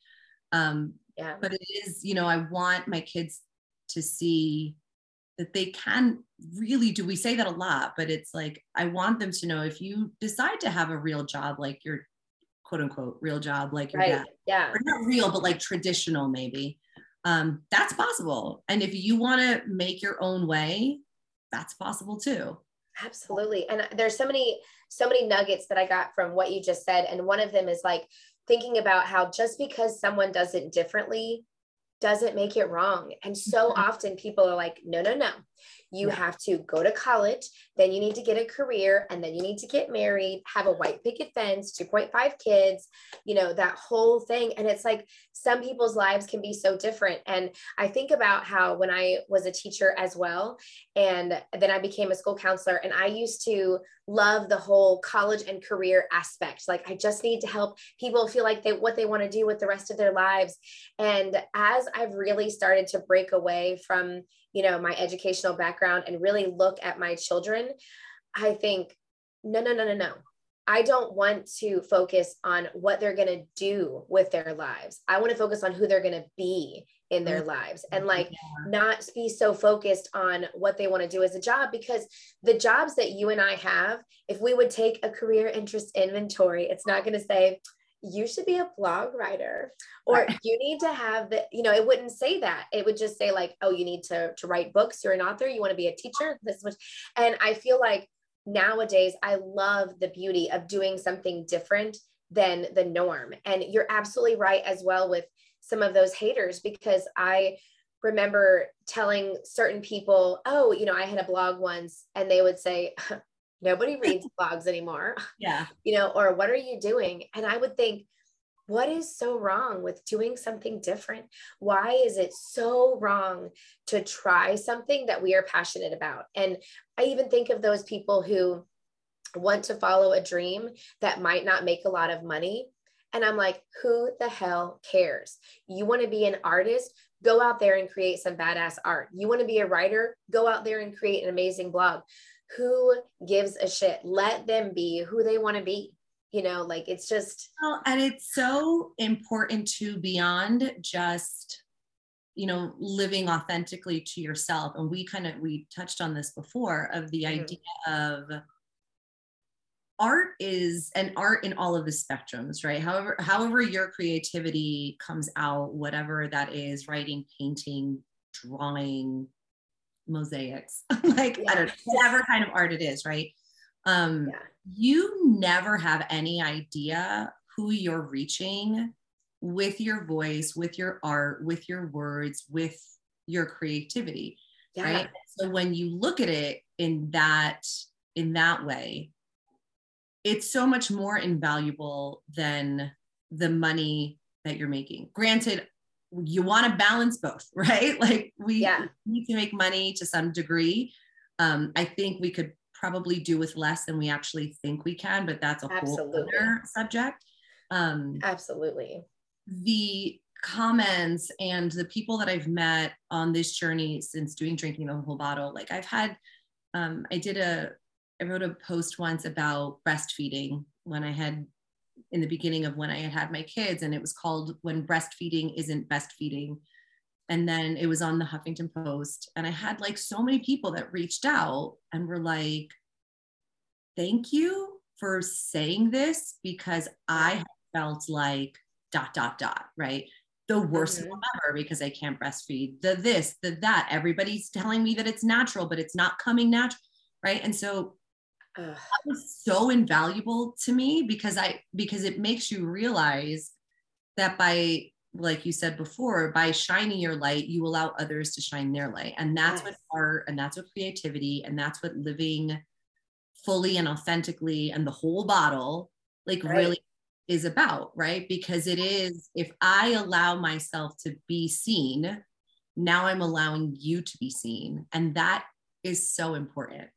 Um, yeah. But it is, you know, I want my kids to see that they can really do. We say that a lot, but it's like I want them to know if you decide to have a real job, like you're quote unquote real job like your right. dad. Yeah. Or not real, but like traditional maybe. Um, that's possible. And if you want to make your own way, that's possible too. Absolutely. And there's so many, so many nuggets that I got from what you just said. And one of them is like thinking about how just because someone does it differently doesn't make it wrong. And so often people are like, no, no, no. You yeah. have to go to college, then you need to get a career, and then you need to get married, have a white picket fence, 2.5 kids, you know, that whole thing. And it's like some people's lives can be so different. And I think about how when I was a teacher as well, and then I became a school counselor, and I used to love the whole college and career aspect. Like I just need to help people feel like they what they want to do with the rest of their lives. And as I've really started to break away from you know my educational background and really look at my children i think no no no no no. I don't want to focus on what they're going to do with their lives. I want to focus on who they're going to be in their mm-hmm. lives and like not be so focused on what they want to do as a job because the jobs that you and I have if we would take a career interest inventory it's not going to say you should be a blog writer or right. you need to have the you know it wouldn't say that. It would just say like oh you need to to write books. You're an author. You want to be a teacher. This much. And i feel like nowadays i love the beauty of doing something different than the norm. And you're absolutely right as well with some of those haters because i remember telling certain people oh you know i had a blog once and they would say [LAUGHS] Nobody [LAUGHS] reads blogs anymore. Yeah. [LAUGHS] You know, or what are you doing? And I would think, what is so wrong with doing something different? Why is it so wrong to try something that we are passionate about? And I even think of those people who want to follow a dream that might not make a lot of money. And I'm like, who the hell cares? You want to be an artist? Go out there and create some badass art. You want to be a writer? Go out there and create an amazing blog who gives a shit? Let them be who they want to be. You know, like it's just. Well, and it's so important to beyond just you know living authentically to yourself and we kind of we touched on this before of the mm-hmm. idea of art is an art in all of the spectrums right however however your creativity comes out whatever that is writing painting drawing mosaics, [LAUGHS] like yeah. I don't know, whatever kind of art it is, right? Um, yeah. You never have any idea who you're reaching with your voice, with your art, with your words, with your creativity. yeah. right so when you look at it in that in that way it's so much more invaluable than the money that you're making granted you want to balance both [LAUGHS] right like we yeah. need to make money to some degree um, i think we could probably do with less than we actually think we can but that's a Absolutely. whole other subject um, Absolutely. The comments and the people that I've met on this journey since doing drinking the whole bottle, like I've had, um, I did a, I wrote a post once about breastfeeding when I had in the beginning of when I had had my kids, and it was called When Breastfeeding Isn't Best Feeding. And then it was on the Huffington Post. And I had like so many people that reached out and were like, thank you for saying this because I felt like dot dot dot right the worst mm-hmm. ever because i can't breastfeed the this the that everybody's telling me that it's natural but it's not coming natural right and so Ugh. that was so invaluable to me because i because it makes you realize that by like you said before by shining your light you allow others to shine their light and that's yes. what art and that's what creativity and that's what living fully and authentically and the whole bottle like right. really is about, right? Because it is, if I allow myself to be seen, now I'm allowing you to be seen. And that is so important.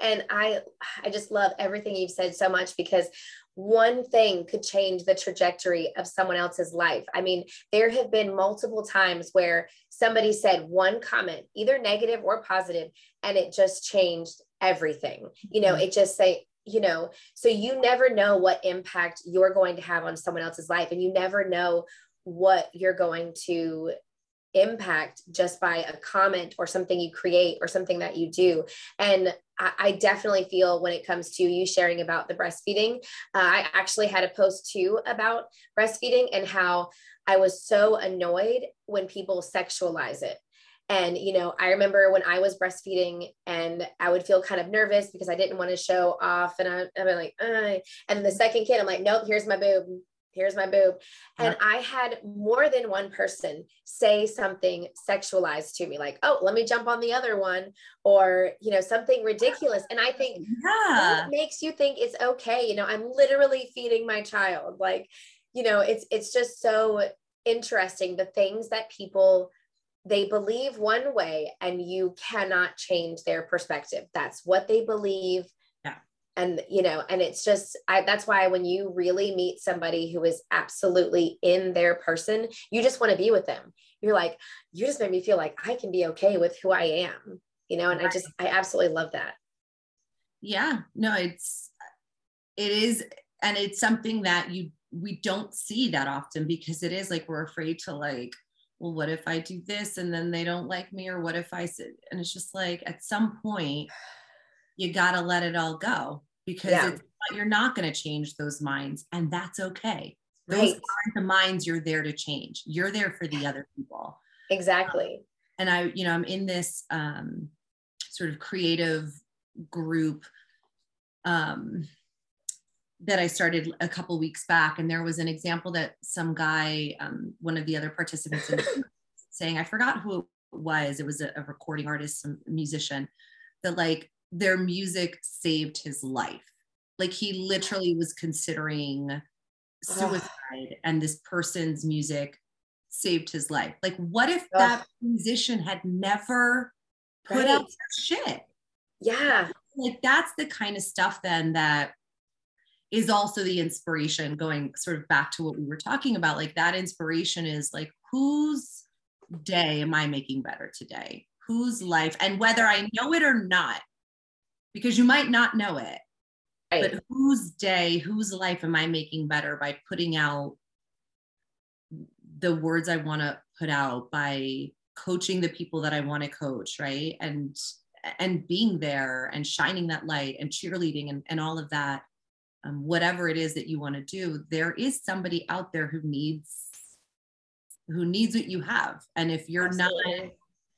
And I I just love everything you've said so much because one thing could change the trajectory of someone else's life. I mean, there have been multiple times where somebody said one comment, either negative or positive, and it just changed everything. You know, mm-hmm. it just say you know so you never know what impact you're going to have on someone else's life and you never know what you're going to impact just by a comment or something you create or something that you do and I, definitely feel when it comes to you sharing about the breastfeeding uh, i actually had a post too about breastfeeding and how i was so annoyed when people sexualize it and, you know, I remember when I was breastfeeding and I would feel kind of nervous because I didn't want to show off. And I, I'd be like, Ugh. and the second kid, I'm like, nope, here's my boob. Here's my boob. And I had more than one person say something sexualized to me, like, oh, let me jump on the other one, or, you know, something ridiculous. And I think yeah. what makes you think it's okay? You know, I'm literally feeding my child. Like, you know, it's it's just so interesting the things that people they believe one way and you cannot change their perspective that's what they believe and you know and it's just I, that's why when you really meet somebody who is absolutely in their person you just want to be with them you're like you just made me feel like i can be okay with who i am you know and right. i just i absolutely love that yeah no it's it is and it's something that you we don't see that often because it is like we're afraid to like well, what if I do this and then they don't like me? Or what if I sit? And it's just like at some point, you got to let it all go because yeah. you're not going to change those minds. And that's okay. Those right. aren't the minds you're there to change. You're there for the other people. Exactly. Um, and I, you know, I'm in this um, sort of creative group um, that I started a couple weeks back, and there was an example that some guy, um, one of the other participants, [LAUGHS] saying, I forgot who it was. It was a, a recording artist, some musician, that like their music saved his life. Like he literally was considering suicide, and this person's music saved his life. Like, what if that musician had never put right. out shit? Yeah. Like that's the kind of stuff then that is also the inspiration going sort of back to what we were talking about like that inspiration is like whose day am i making better today whose life and whether i know it or not because you might not know it right. but whose day whose life am i making better by putting out the words i want to put out by coaching the people that i want to coach right and and being there and shining that light and cheerleading and, and all of that um, whatever it is that you want to do there is somebody out there who needs who needs what you have and if you're Absolutely. not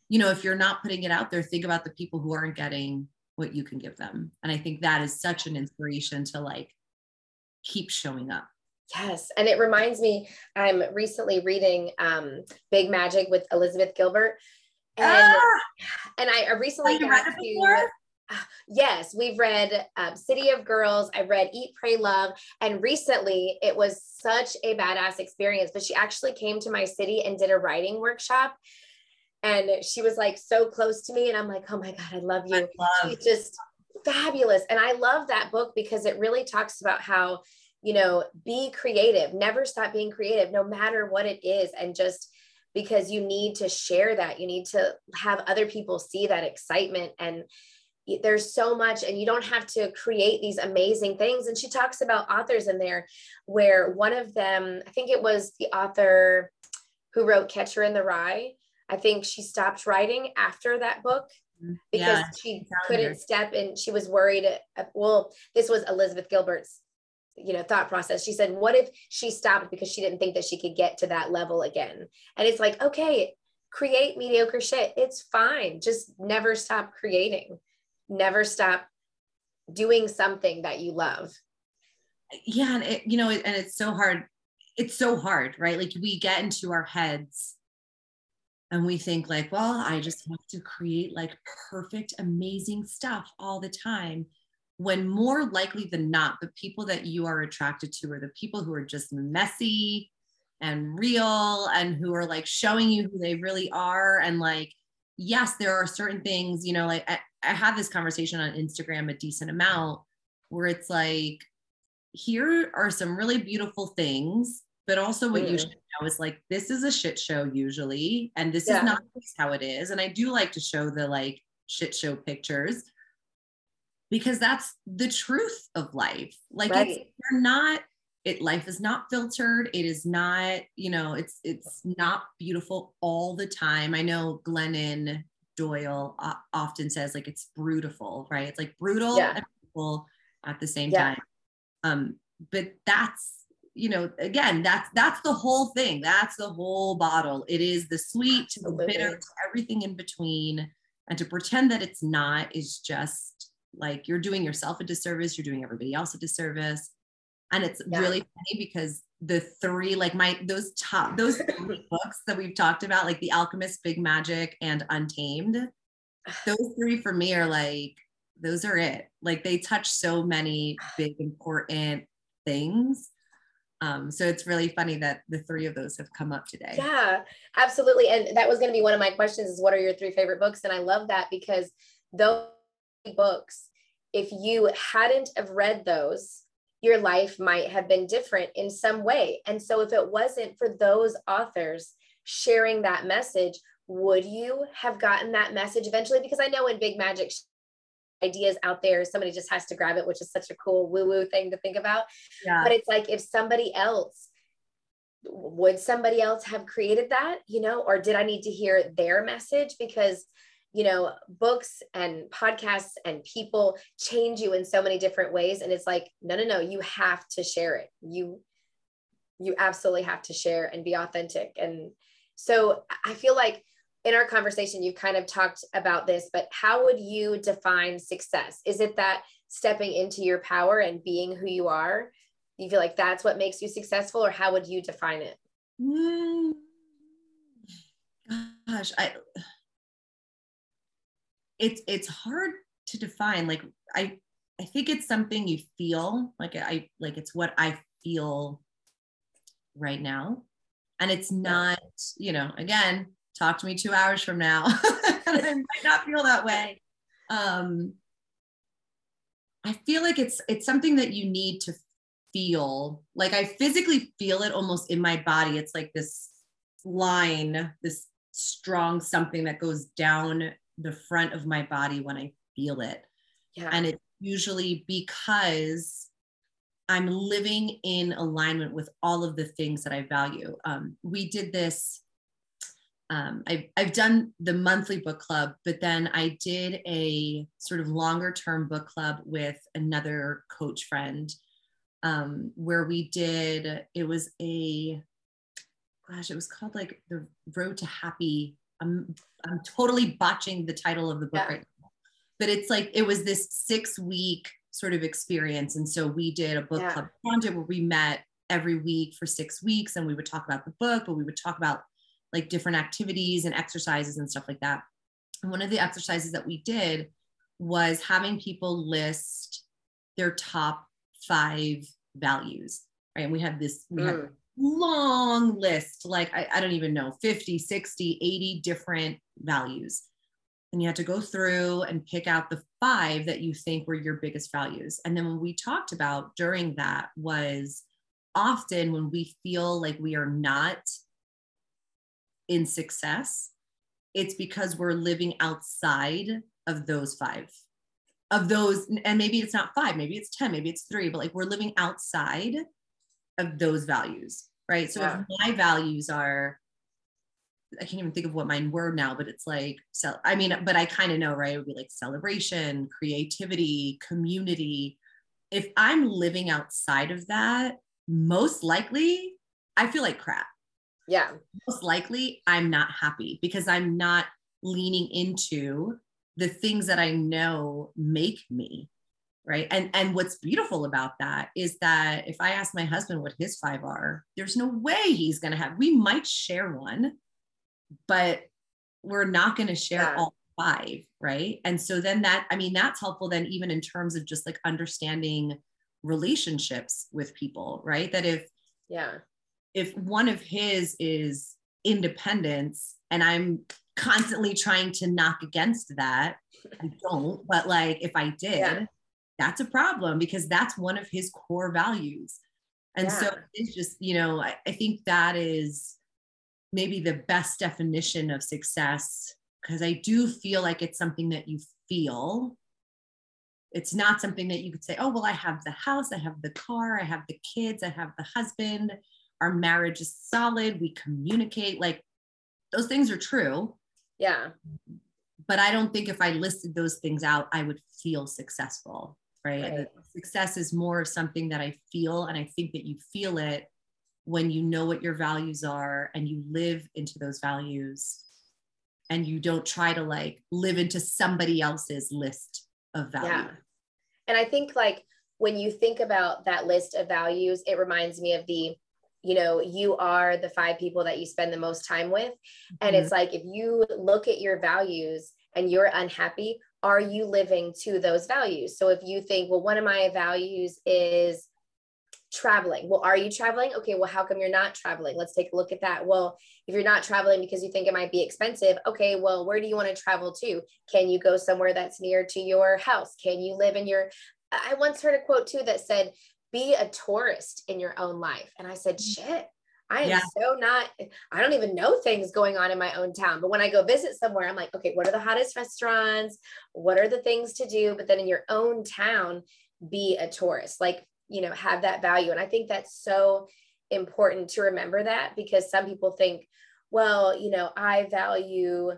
you know if you're not putting it out there think about the people who aren't getting what you can give them and i think that is such an inspiration to like keep showing up Yes. And it reminds me, I'm recently reading um, Big Magic with Elizabeth Gilbert. And ah! and I recently read it before? To, Yes, we've read um, City of Girls. I've read Eat, Pray, Love. And recently it was such a badass experience. But she actually came to my city and did a writing workshop. And she was like so close to me. And I'm like, oh my God, I love you. I love. She's just fabulous. And I love that book because it really talks about how, you know, be creative, never stop being creative, no matter what it is. And just because you need to share that, you need to have other people see that excitement and there's so much and you don't have to create these amazing things and she talks about authors in there where one of them i think it was the author who wrote catcher in the rye i think she stopped writing after that book mm-hmm. because yeah, she couldn't step and she was worried uh, well this was elizabeth gilbert's you know thought process. She said what if she stopped because she didn't think that she could get to that level again? And it's like okay create mediocre shit. It's fine. Just never stop creating. Never stop doing something that you love. Yeah and it, you know and it's so hard. It's so hard right? Like we get into our heads and we think like well i just have to create like perfect amazing stuff all the time when more likely than not the people that you are attracted to are the people who are just messy and real and who are like showing you who they really are. And like yes there are certain things you know like I have this conversation on Instagram a decent amount where it's like, here are some really beautiful things, but also what mm. you should know is like, this is a shit show usually, and this yeah. is not how it is. And I do like to show the like shit show pictures because that's the truth of life. Like, right. it's, you're not, it life is not filtered it is not you know it's it's not beautiful all the time i know glennon Doyle uh, often says like it's brutal, right? It's like brutal yeah. and beautiful at the same yeah. time. Um, but that's you know again that's that's the whole thing. That's the whole bottle. It is the sweet to the bitter to everything in between, and to pretend that it's not is just like you're doing yourself a disservice. You're doing everybody else a disservice, and it's yeah. really funny because the three like my those top those [LAUGHS] books that we've talked about like the alchemist big magic and untamed [SIGHS] those three for me are like those are it like they touch so many big important things um, so it's really funny that the three of those have come up today yeah absolutely and that was going to be one of my questions is what are your three favorite books and i love that because those books if you hadn't have read those your life might have been different in some way. And so, if it wasn't for those authors sharing that message, would you have gotten that message eventually? Because I know in Big Magic ideas out there, somebody just has to grab it, which is such a cool woo woo thing to think about. Yeah. But it's like if somebody else, would somebody else have created that, you know, or did I need to hear their message? Because you know, books and podcasts and people change you in so many different ways. And it's like, no, no, no, you have to share it. You, you absolutely have to share and be authentic. And so I feel like in our conversation, you've kind of talked about this, but how would you define success? Is it that stepping into your power and being who you are? You feel like that's what makes you successful, or how would you define it? Mm, gosh, I it's it's hard to define like i i think it's something you feel like i like it's what i feel right now and it's not you know again talk to me two hours from now [LAUGHS] and i might not feel that way um i feel like it's it's something that you need to feel like i physically feel it almost in my body it's like this line this strong something that goes down the front of my body when I feel it. Yeah. And it's usually because I'm living in alignment with all of the things that I value. Um, we did this. Um, I've, I've done the monthly book club, but then I did a sort of longer term book club with another coach friend um, where we did, it was a, gosh, it was called like the Road to Happy I'm I'm totally botching the title of the book yeah. right now. But it's like it was this six week sort of experience. And so we did a book yeah. club it where we met every week for six weeks and we would talk about the book, but we would talk about like different activities and exercises and stuff like that. And one of the exercises that we did was having people list their top five values, right? And we had this, we mm. had long list, like I, I don't even know, 50, 60, 80 different values. And you had to go through and pick out the five that you think were your biggest values. And then when we talked about during that was often when we feel like we are not in success, it's because we're living outside of those five. Of those and maybe it's not five maybe it's 10 maybe it's three but like we're living outside of those values right? So yeah. if my values are i can't even think of what mine were now but it's like so i mean but i kind of know right? It would be like celebration creativity community. If i'm living outside of that most likely i feel like crap yeah. Most likely i'm not happy because i'm not leaning into the things that i know make me right? And and what's beautiful about that is that if i ask my husband what his five are there's no way he's going to have we might share one but we're not going to share yeah. all five right? And so then that i mean that's helpful then even in terms of just like understanding relationships with people right? That if yeah if one of his is independence and i'm constantly trying to knock against that i don't but like if i did yeah that's a problem because that's one of his core values. And yeah. so it's just, you know, I, I think that is maybe the best definition of success because I do feel like it's something that you feel. It's not something that you could say, oh, well, I have the house, I have the car, I have the kids, I have the husband, our marriage is solid, we communicate. Like those things are true. Yeah. But I don't think if I listed those things out, I would feel successful right? right. Success is more of something that I feel, and I think that you feel it when you know what your values are and you live into those values and you don't try to like live into somebody else's list of values. Yeah. And I think like when you think about that list of values, it reminds me of the you know you are the five people that you spend the most time with and mm-hmm. it's like if you look at your values and you're unhappy are you living to those values? So if you think, well, one of my values is traveling. Well, are you traveling? Okay, well, how come you're not traveling? Let's take a look at that. Well, if you're not traveling because you think it might be expensive, okay, well, where do you want to travel to? Can you go somewhere that's near to your house? Can you live in your I once heard a quote too that said, be a tourist in your own life. And I said, mm. shit, I am yeah. so not, I don't even know things going on in my own town. But when I go visit somewhere, I'm like, okay, what are the hottest restaurants? What are the things to do? But then in your own town, be a tourist, like, you know, have that value. And I think that's so important to remember that because some people think, well, you know, I value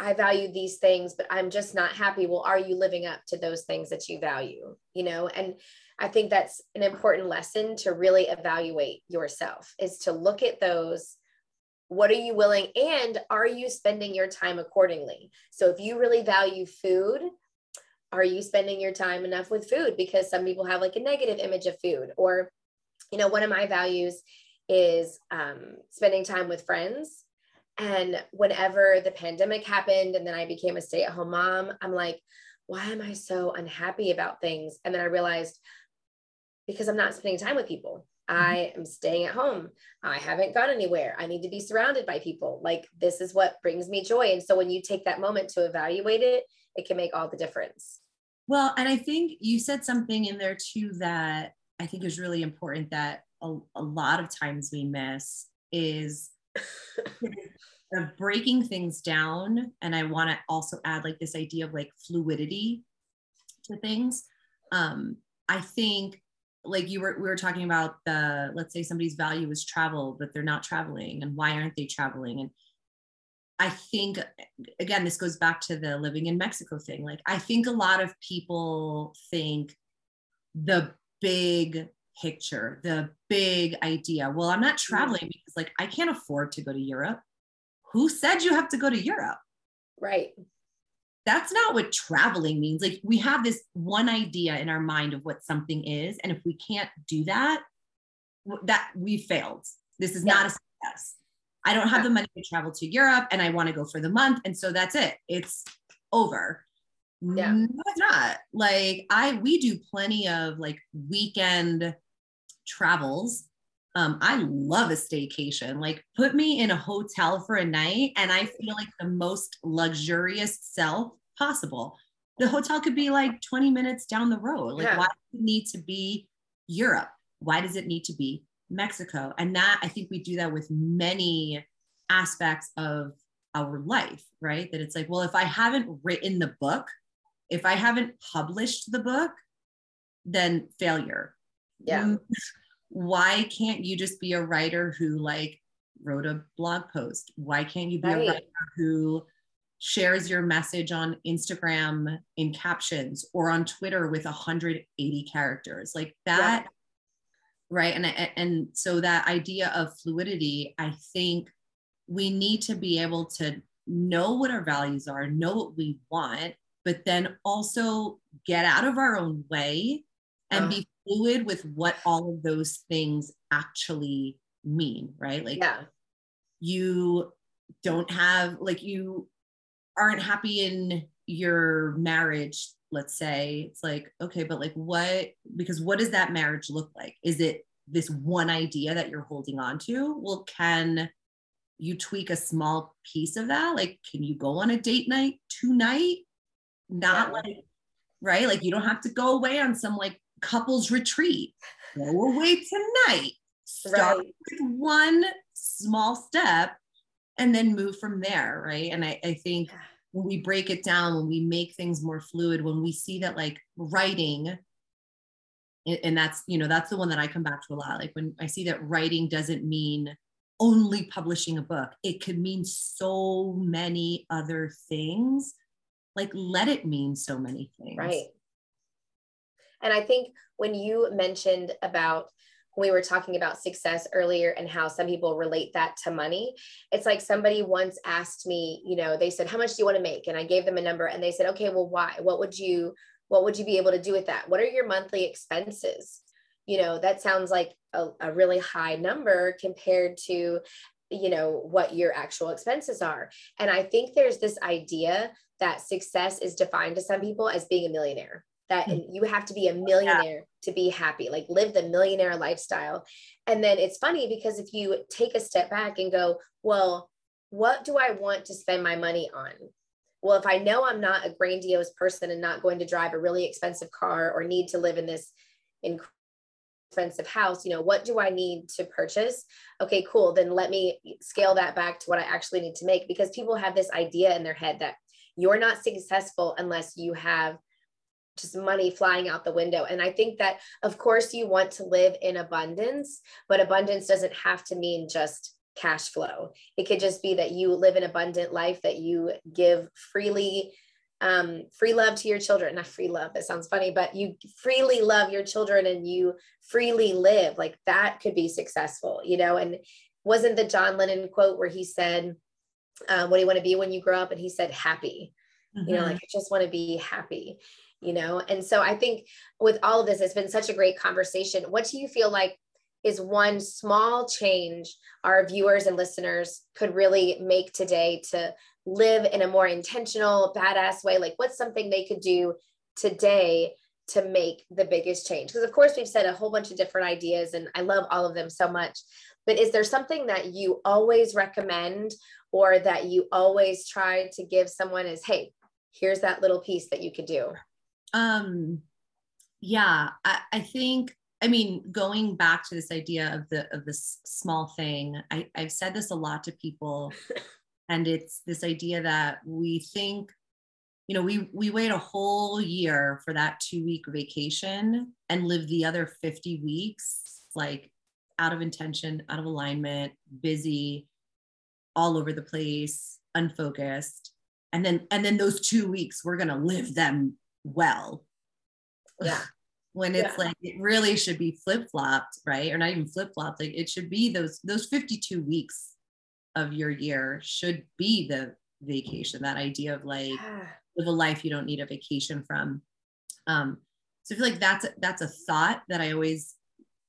I value these things, but I'm just not happy. Well, are you living up to those things that you value? You know, and I think that's an important lesson to really evaluate yourself is to look at those. What are you willing and are you spending your time accordingly? So if you really value food, are you spending your time enough with food? Because some people have like a negative image of food. Or, you know, one of my values is um, spending time with friends. And whenever the pandemic happened and then I became a stay at home mom, I'm like, why am I so unhappy about things? And then I realized because I'm not spending time with people. Mm-hmm. I am staying at home. I haven't gone anywhere. I need to be surrounded by people. Like this is what brings me joy. And so when you take that moment to evaluate it, it can make all the difference. Well, and I think you said something in there too that I think is really important that a, a lot of times we miss is [LAUGHS] of breaking things down. And I want to also add like this idea of like fluidity to things. Um, I think like you were we were talking about the let's say somebody's value is travel but they're not traveling and why aren't they traveling? And i think again this goes back to the living in mexico thing. Like i think a lot of people think the big picture the big idea well i'm not traveling because like i can't afford to go to europe. Who said you have to go to europe? Right that's not what traveling means. Like we have this one idea in our mind of what something is. And if we can't do that, that we failed. This is yeah. not a success. I don't have the money to travel to Europe and I want to go for the month. And so that's it. It's over. Yeah. No, it's not. Like I we do plenty of like weekend travels. Um, I love a staycation. Like put me in a hotel for a night and I feel like the most luxurious self possible. The hotel could be like 20 minutes down the road. Like Yeah. why does it need to be Europe? Why does it need to be Mexico? And that I think we do that with many aspects of our life, right? That it's like, well, if I haven't written the book, if I haven't published the book, then failure. Yeah. Why can't you just be a writer who like wrote a blog post? Why can't you be Right. a writer who shares your message on Instagram in captions or on Twitter with 180 characters? Like that, right? And and so that idea of fluidity, I think we need to be able to know what our values are, know what we want, but then also get out of our own way and be fluid with what all of those things actually mean, right? Like Yeah. you don't have like you aren't happy in your marriage let's say it's like okay but like what because what does that marriage look like is it this one idea that you're holding on to well can you tweak a small piece of that like can you go on a date night tonight not Yeah. like right like you don't have to go away on some like couples retreat. Go away tonight. Start Right. with one small step and then move from there right? And i, I think when we break it down when we make things more fluid when we see that like writing and and that's you know that's the one that i come back to a lot. Like when i see that writing doesn't mean only publishing a book it could mean so many other things. Like let it mean so many things. Right. And I think when you mentioned about when we were talking about success earlier and how some people relate that to money, it's like somebody once asked me, you know, they said, How much do you want to make? And I gave them a number and they said, Okay, well, why? What would you what would you be able to do with that? What are your monthly expenses? You know, that sounds like a, a really high number compared to you know what your actual expenses are and i think there's this idea that success is defined to some people as being a millionaire that Hmm. you have to be a millionaire to be happy like live the millionaire lifestyle. And then it's funny because if you take a step back and go well what do i want to spend my money on? Well if i know i'm not a grandiose person and not going to drive a really expensive car or need to live in this expensive house you know what do i need to purchase? Okay cool. Then let me scale that back to what i actually need to make because people have this idea in their head that you're not successful unless you have just money flying out the window. And i think that of course you want to live in abundance but abundance doesn't have to mean just cash flow. It could just be that you live an abundant life that you give freely um, free love to your children. Not free love that sounds funny but you freely love your children and you freely live. Like that could be successful you know? And wasn't the john lennon quote where he said um, what do you want to be when you grow up? And he said happy. You know Mhm. like i just want to be happy you know? And so i think with all of this it's been such a great conversation. What do you feel like is one small change our viewers and listeners could really make today to live in a more intentional badass way? Like what's something they could do today to make the biggest change? Because of course we've said a whole bunch of different ideas and i love all of them so much. But is there something that you always recommend or that you always try to give someone as hey here's that little piece that you could do um yeah I, I think i mean going back to this idea of the of this small thing I, i've said this a lot to people [LAUGHS] and it's this idea that we think you know we we wait a whole year for that two week vacation and live the other 50 weeks like out of intention out of alignment busy all over the place unfocused and then and then those two weeks we're going to live them well. Yeah. [LAUGHS] When it's Yeah. like it really should be flip-flopped right? Or not even flip-flopped like it should be those those 52 weeks of your year should be the vacation that idea of like Yeah. live a life you don't need a vacation from. Um so i feel like that's a, that's a thought that i always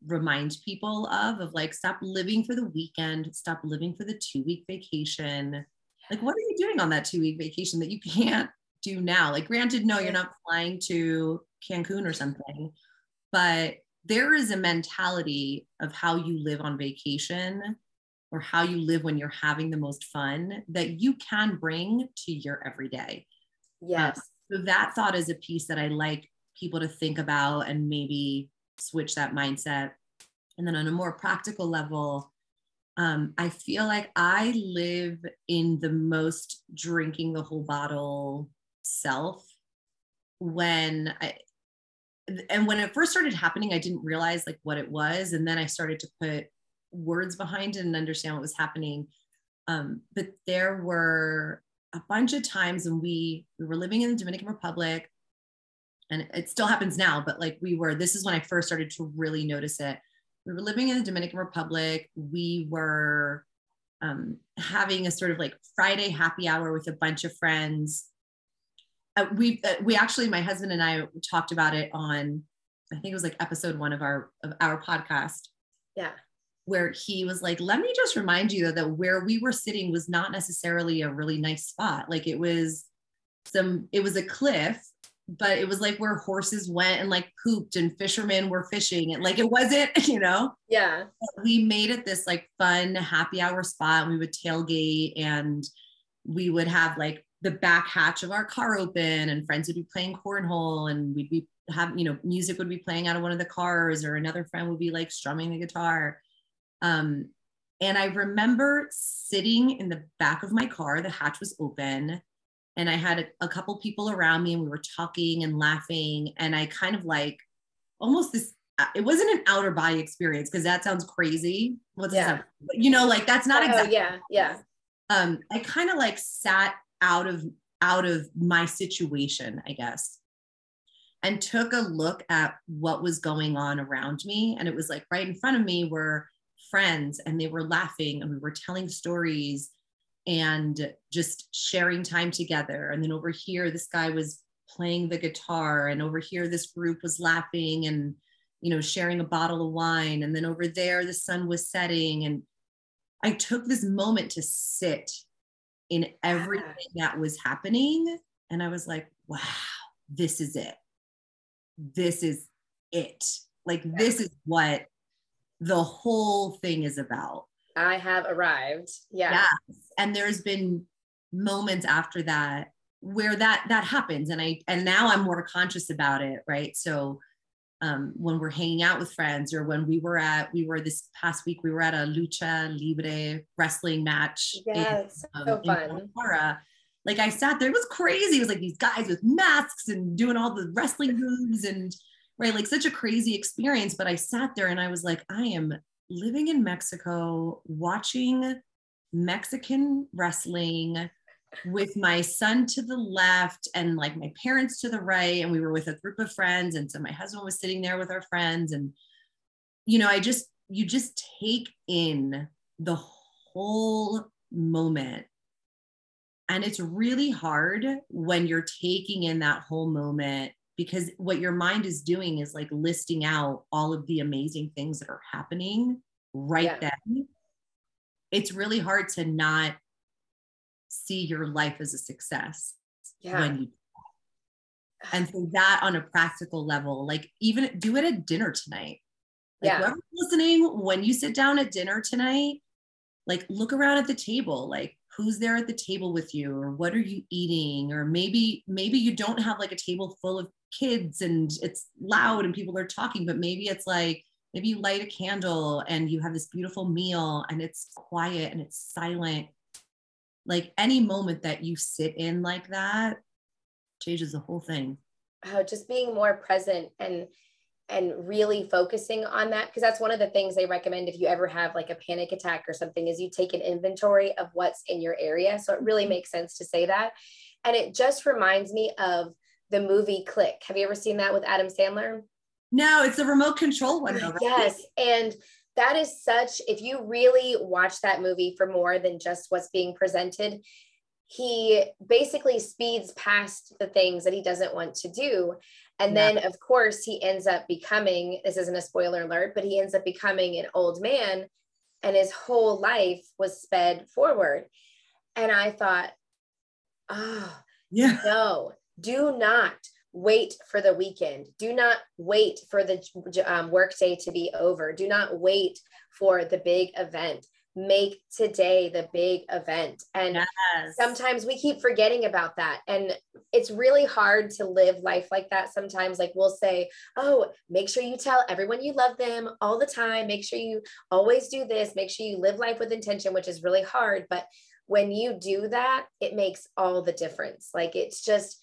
remind people of of like stop living for the weekend stop living for the two week vacation like what are you doing on that two week vacation that you [LAUGHS] can't do now. Like granted no you're not flying to cancun or something but there is a mentality of how you live on vacation or how you live when you're having the most fun that you can bring to your everyday. Yes. uh, so that thought is a piece that i like people to think about and maybe switch that mindset. And then on a more practical level, um, I feel like I live in the most drinking the whole bottle self when I, and when it first started happening, I didn't realize like what it was. And then I started to put words behind it and understand what was happening. Um, but there were a bunch of times when we we were living in the Dominican Republic and it still happens now, but like we were, this is when I first started to really notice it. We were living in the Dominican Republic. We were um, having a sort of like Friday happy hour with a bunch of friends. Uh, we uh, we actually, my husband and I talked about it on, I think it was like episode one of our of our podcast. Yeah. Where he was like, let me just remind you though, that where we were sitting was not necessarily a really nice spot. Like it was some, it was a cliff but it was like where horses went and like pooped and fishermen were fishing and like it wasn't [LAUGHS] you know yeah we made it this like fun happy hour spot we would tailgate and we would have like the back hatch of our car open and friends would be playing cornhole and we'd be have you know music would be playing out of one of the cars or another friend would be like strumming the guitar um and i remember sitting in the back of my car the hatch was open and I had a, a, couple people around me and we were talking and laughing. And I kind of like almost this, uh, it wasn't an outer body experience because that sounds crazy. What's yeah. that? You know, like that's not oh, exactly. Yeah. Yeah. Um, I kind of like sat out of, out of my situation, I guess, and took a look at what was going on around me. And it was like right in front of me were friends and they were laughing and we were telling stories and just sharing time together. And then over here, this guy was playing the guitar, and over here, this group was laughing and you know sharing a bottle of wine. And then over there, the sun was setting. And I took this moment to sit in everything that was happening. And I was like, wow, this is it. This is it. Like, this is what the whole thing is about. I have arrived. Yeah. Yes. And there's been moments after that where that that happens and I and now I'm more conscious about it, right? So um, when we're hanging out with friends or when we were at we were this past week we were at a lucha libre wrestling match yes in, um, so fun. Like I sat there it was crazy. It was like these guys with masks and doing all the wrestling moves and right like such a crazy experience. But I sat there and I was like I am living in Mexico, watching Mexican wrestling with my son to the left and like my parents to the right. And we were with a group of friends. And so my husband was sitting there with our friends. And, you know, I just, you just take in the whole moment. And it's really hard when you're taking in that whole moment because what your mind is doing is like listing out all of the amazing things that are happening right yeah. then it's really hard to not see your life as a success yeah. when you [SIGHS] and so that on a practical level like even do it at dinner tonight like yeah. whoever's listening when you sit down at dinner tonight like look around at the table like who's there at the table with you or what are you eating or maybe maybe you don't have like a table full of kids and it's loud and people are talking but maybe it's like maybe you light a candle and you have this beautiful meal and it's quiet and it's silent like any moment that you sit in like that changes the whole thing oh, just being more present and and really focusing on that because that's one of the things they recommend if you ever have like a panic attack or something is you take an inventory of what's in your area so it really mm-hmm. makes sense to say that and it just reminds me of the movie click have you ever seen that with adam sandler no, it's a remote control one. Though, right? Yes. And that is such, if you really watch that movie for more than just what's being presented, he basically speeds past the things that he doesn't want to do. And yeah. then, of course, he ends up becoming this isn't a spoiler alert, but he ends up becoming an old man, and his whole life was sped forward. And I thought, oh, yeah. no, do not wait for the weekend. Do not wait for the um, workday to be over. Do not wait for the big event make today the big event. And yes. sometimes we keep forgetting about that. And it's really hard to live life like that. Sometimes, like we'll say, Oh, make sure you tell everyone you love them all the time. Make sure you always do this. Make sure you live life with intention, which is really hard. But when you do that, it makes all the difference. Like it's just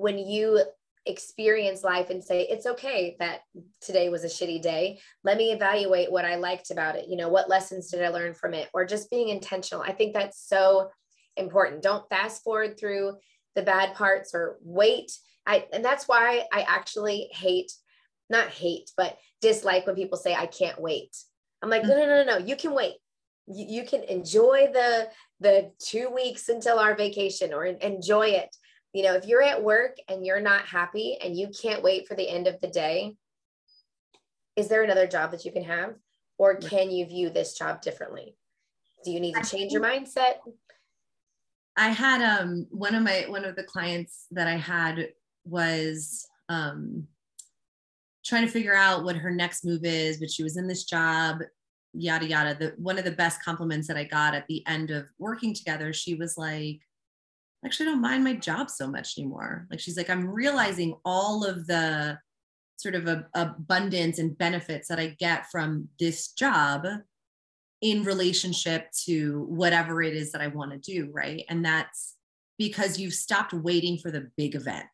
when you experience life and say it's okay that today was a shitty day. Let me evaluate what i liked about it. You know what lessons did i learn from it? Or just being intentional. I think that's so important. Don't fast forward through the bad parts or wait. I and that's why i actually hate not hate but dislike when people say i can't wait. I'm like mm. no no no no you can wait. You, you can enjoy the the two weeks until our vacation or enjoy it you know, if you're at work and you're not happy and you can't wait for the end of the day, is there another job that you can have? Or can you view this job differently? Do you need to change your mindset? I had um one of my one of the clients that I had was um trying to figure out what her next move is, but she was in this job, yada yada. The one of the best compliments that I got at the end of working together, she was like, actually don't mind my job so much anymore. Like she's like, I'm realizing all of the sort of a, abundance and benefits that I get from this job in relationship to whatever it is that I want to do. Right. And that's because you've stopped waiting for the big event.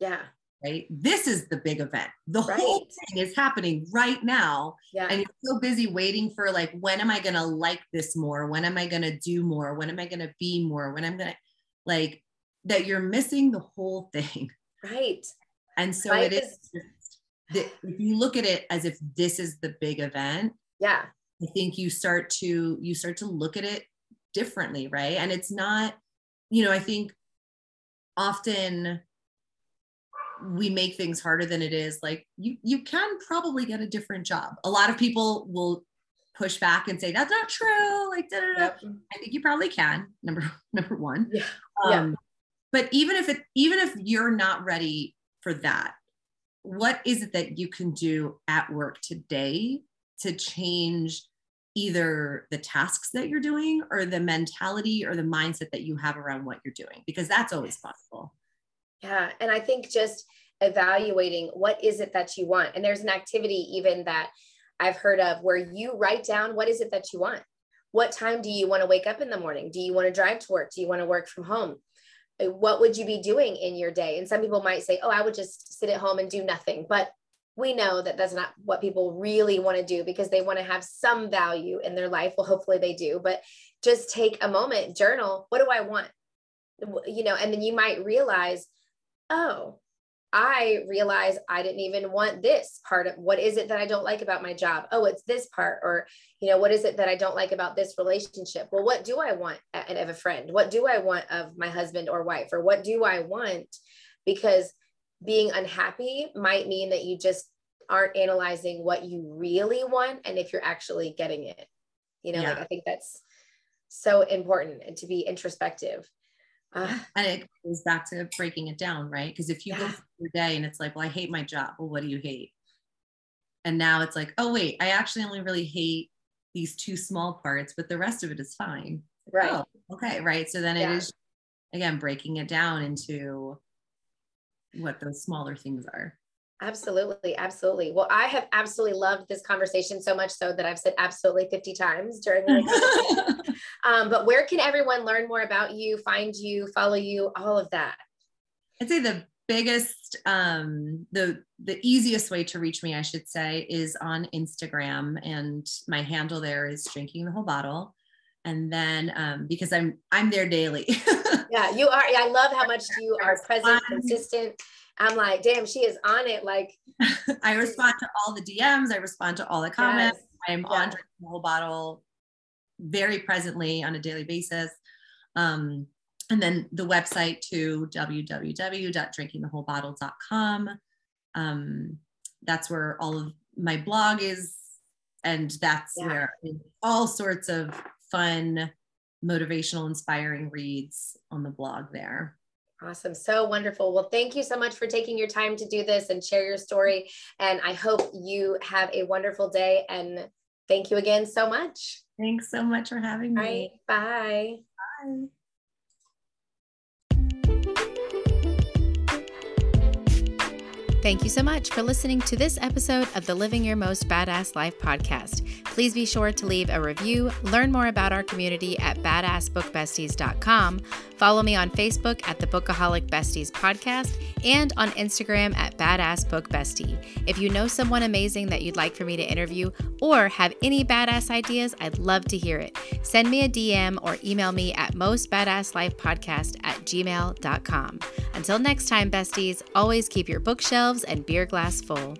Yeah. Right. This is the big event. The right. whole thing is happening right now. Yeah. And you're so busy waiting for like, when am I going to like this more? When am I going to do more? When am I going to be more? When I'm going to, like that you're missing the whole thing. [LAUGHS] Right. And so Life it is, is if you look at it as if this is the big event. Yeah. I think you start to you start to look at it differently, right? And it's not, you know, I think often we make things harder than it is. Like you you can probably get a different job. A lot of people will push back and say that's not true like da, da, da. Yep. i think you probably can number [LAUGHS] number one yeah. Um, yeah. but even if it even if you're not ready for that what is it that you can do at work today to change either the tasks that you're doing or the mentality or the mindset that you have around what you're doing because that's always possible yeah and i think just evaluating what is it that you want and there's an activity even that I've heard of where you write down what is it that you want? What time do you want to wake up in the morning? Do you want to drive to work? Do you want to work from home? Uh, what would you be doing in your day? And some people might say, oh, I would just sit at home and do nothing. But we know that that's not what people really want to do because they want to have some value in their life. Well, hopefully they do, but just take a moment, journal. What do I want? You know, and then you might realize, oh, I realize I didn't even want this part of what is it that I don't like about my job? Oh, it's this part. Or, you know, what is it that I don't like about this relationship? Well, what do I want of a friend? What do I want of my husband or wife? Or what do I want? Because being unhappy might mean that you just aren't analyzing what you really want and if you're actually getting it. You know, yeah. like I think that's so important and to be introspective. Uh, and it goes back to breaking it down, right? Because if you yeah. go through your day and it's like, well, I hate my job. Well, what do you hate? And now it's like, oh, wait, I actually only really hate these two small parts, but the rest of it is fine. Right. Oh, okay. Right. So then yeah. it is, again, breaking it down into what those smaller things are. Absolutely, absolutely. Well, I have absolutely loved this conversation so much so that I've said absolutely 50 times during [LAUGHS] the um, but where can everyone learn more about you, find you, follow you, all of that? I'd say the biggest, um, the the easiest way to reach me, I should say, is on Instagram, and my handle there is drinking the whole bottle. And then um, because I'm I'm there daily. [LAUGHS] yeah, you are. I love how much you are present, consistent I'm like, damn, she is on it. Like, [LAUGHS] I respond to all the DMs. I respond to all the comments. Yes. I'm yeah. on drinking the whole bottle very presently on a daily basis. Um, and then the website to www.drinkingthewholebottle.com. Um, that's where all of my blog is, and that's yeah. where all sorts of fun, motivational, inspiring reads on the blog there. Awesome. So wonderful. Well, thank you so much for taking your time to do this and share your story. And I hope you have a wonderful day. And thank you again so much. Thanks so much for having me. Right. Bye. Bye. Thank you so much for listening to this episode of the Living Your Most Badass Life podcast. Please be sure to leave a review, learn more about our community at badassbookbesties.com, follow me on Facebook at the Bookaholic Besties podcast, and on Instagram at Badass Book Bestie. If you know someone amazing that you'd like for me to interview or have any badass ideas, I'd love to hear it. Send me a DM or email me at mostbadasslifepodcast at gmail.com. Until next time, besties, always keep your bookshelves and beer glass full.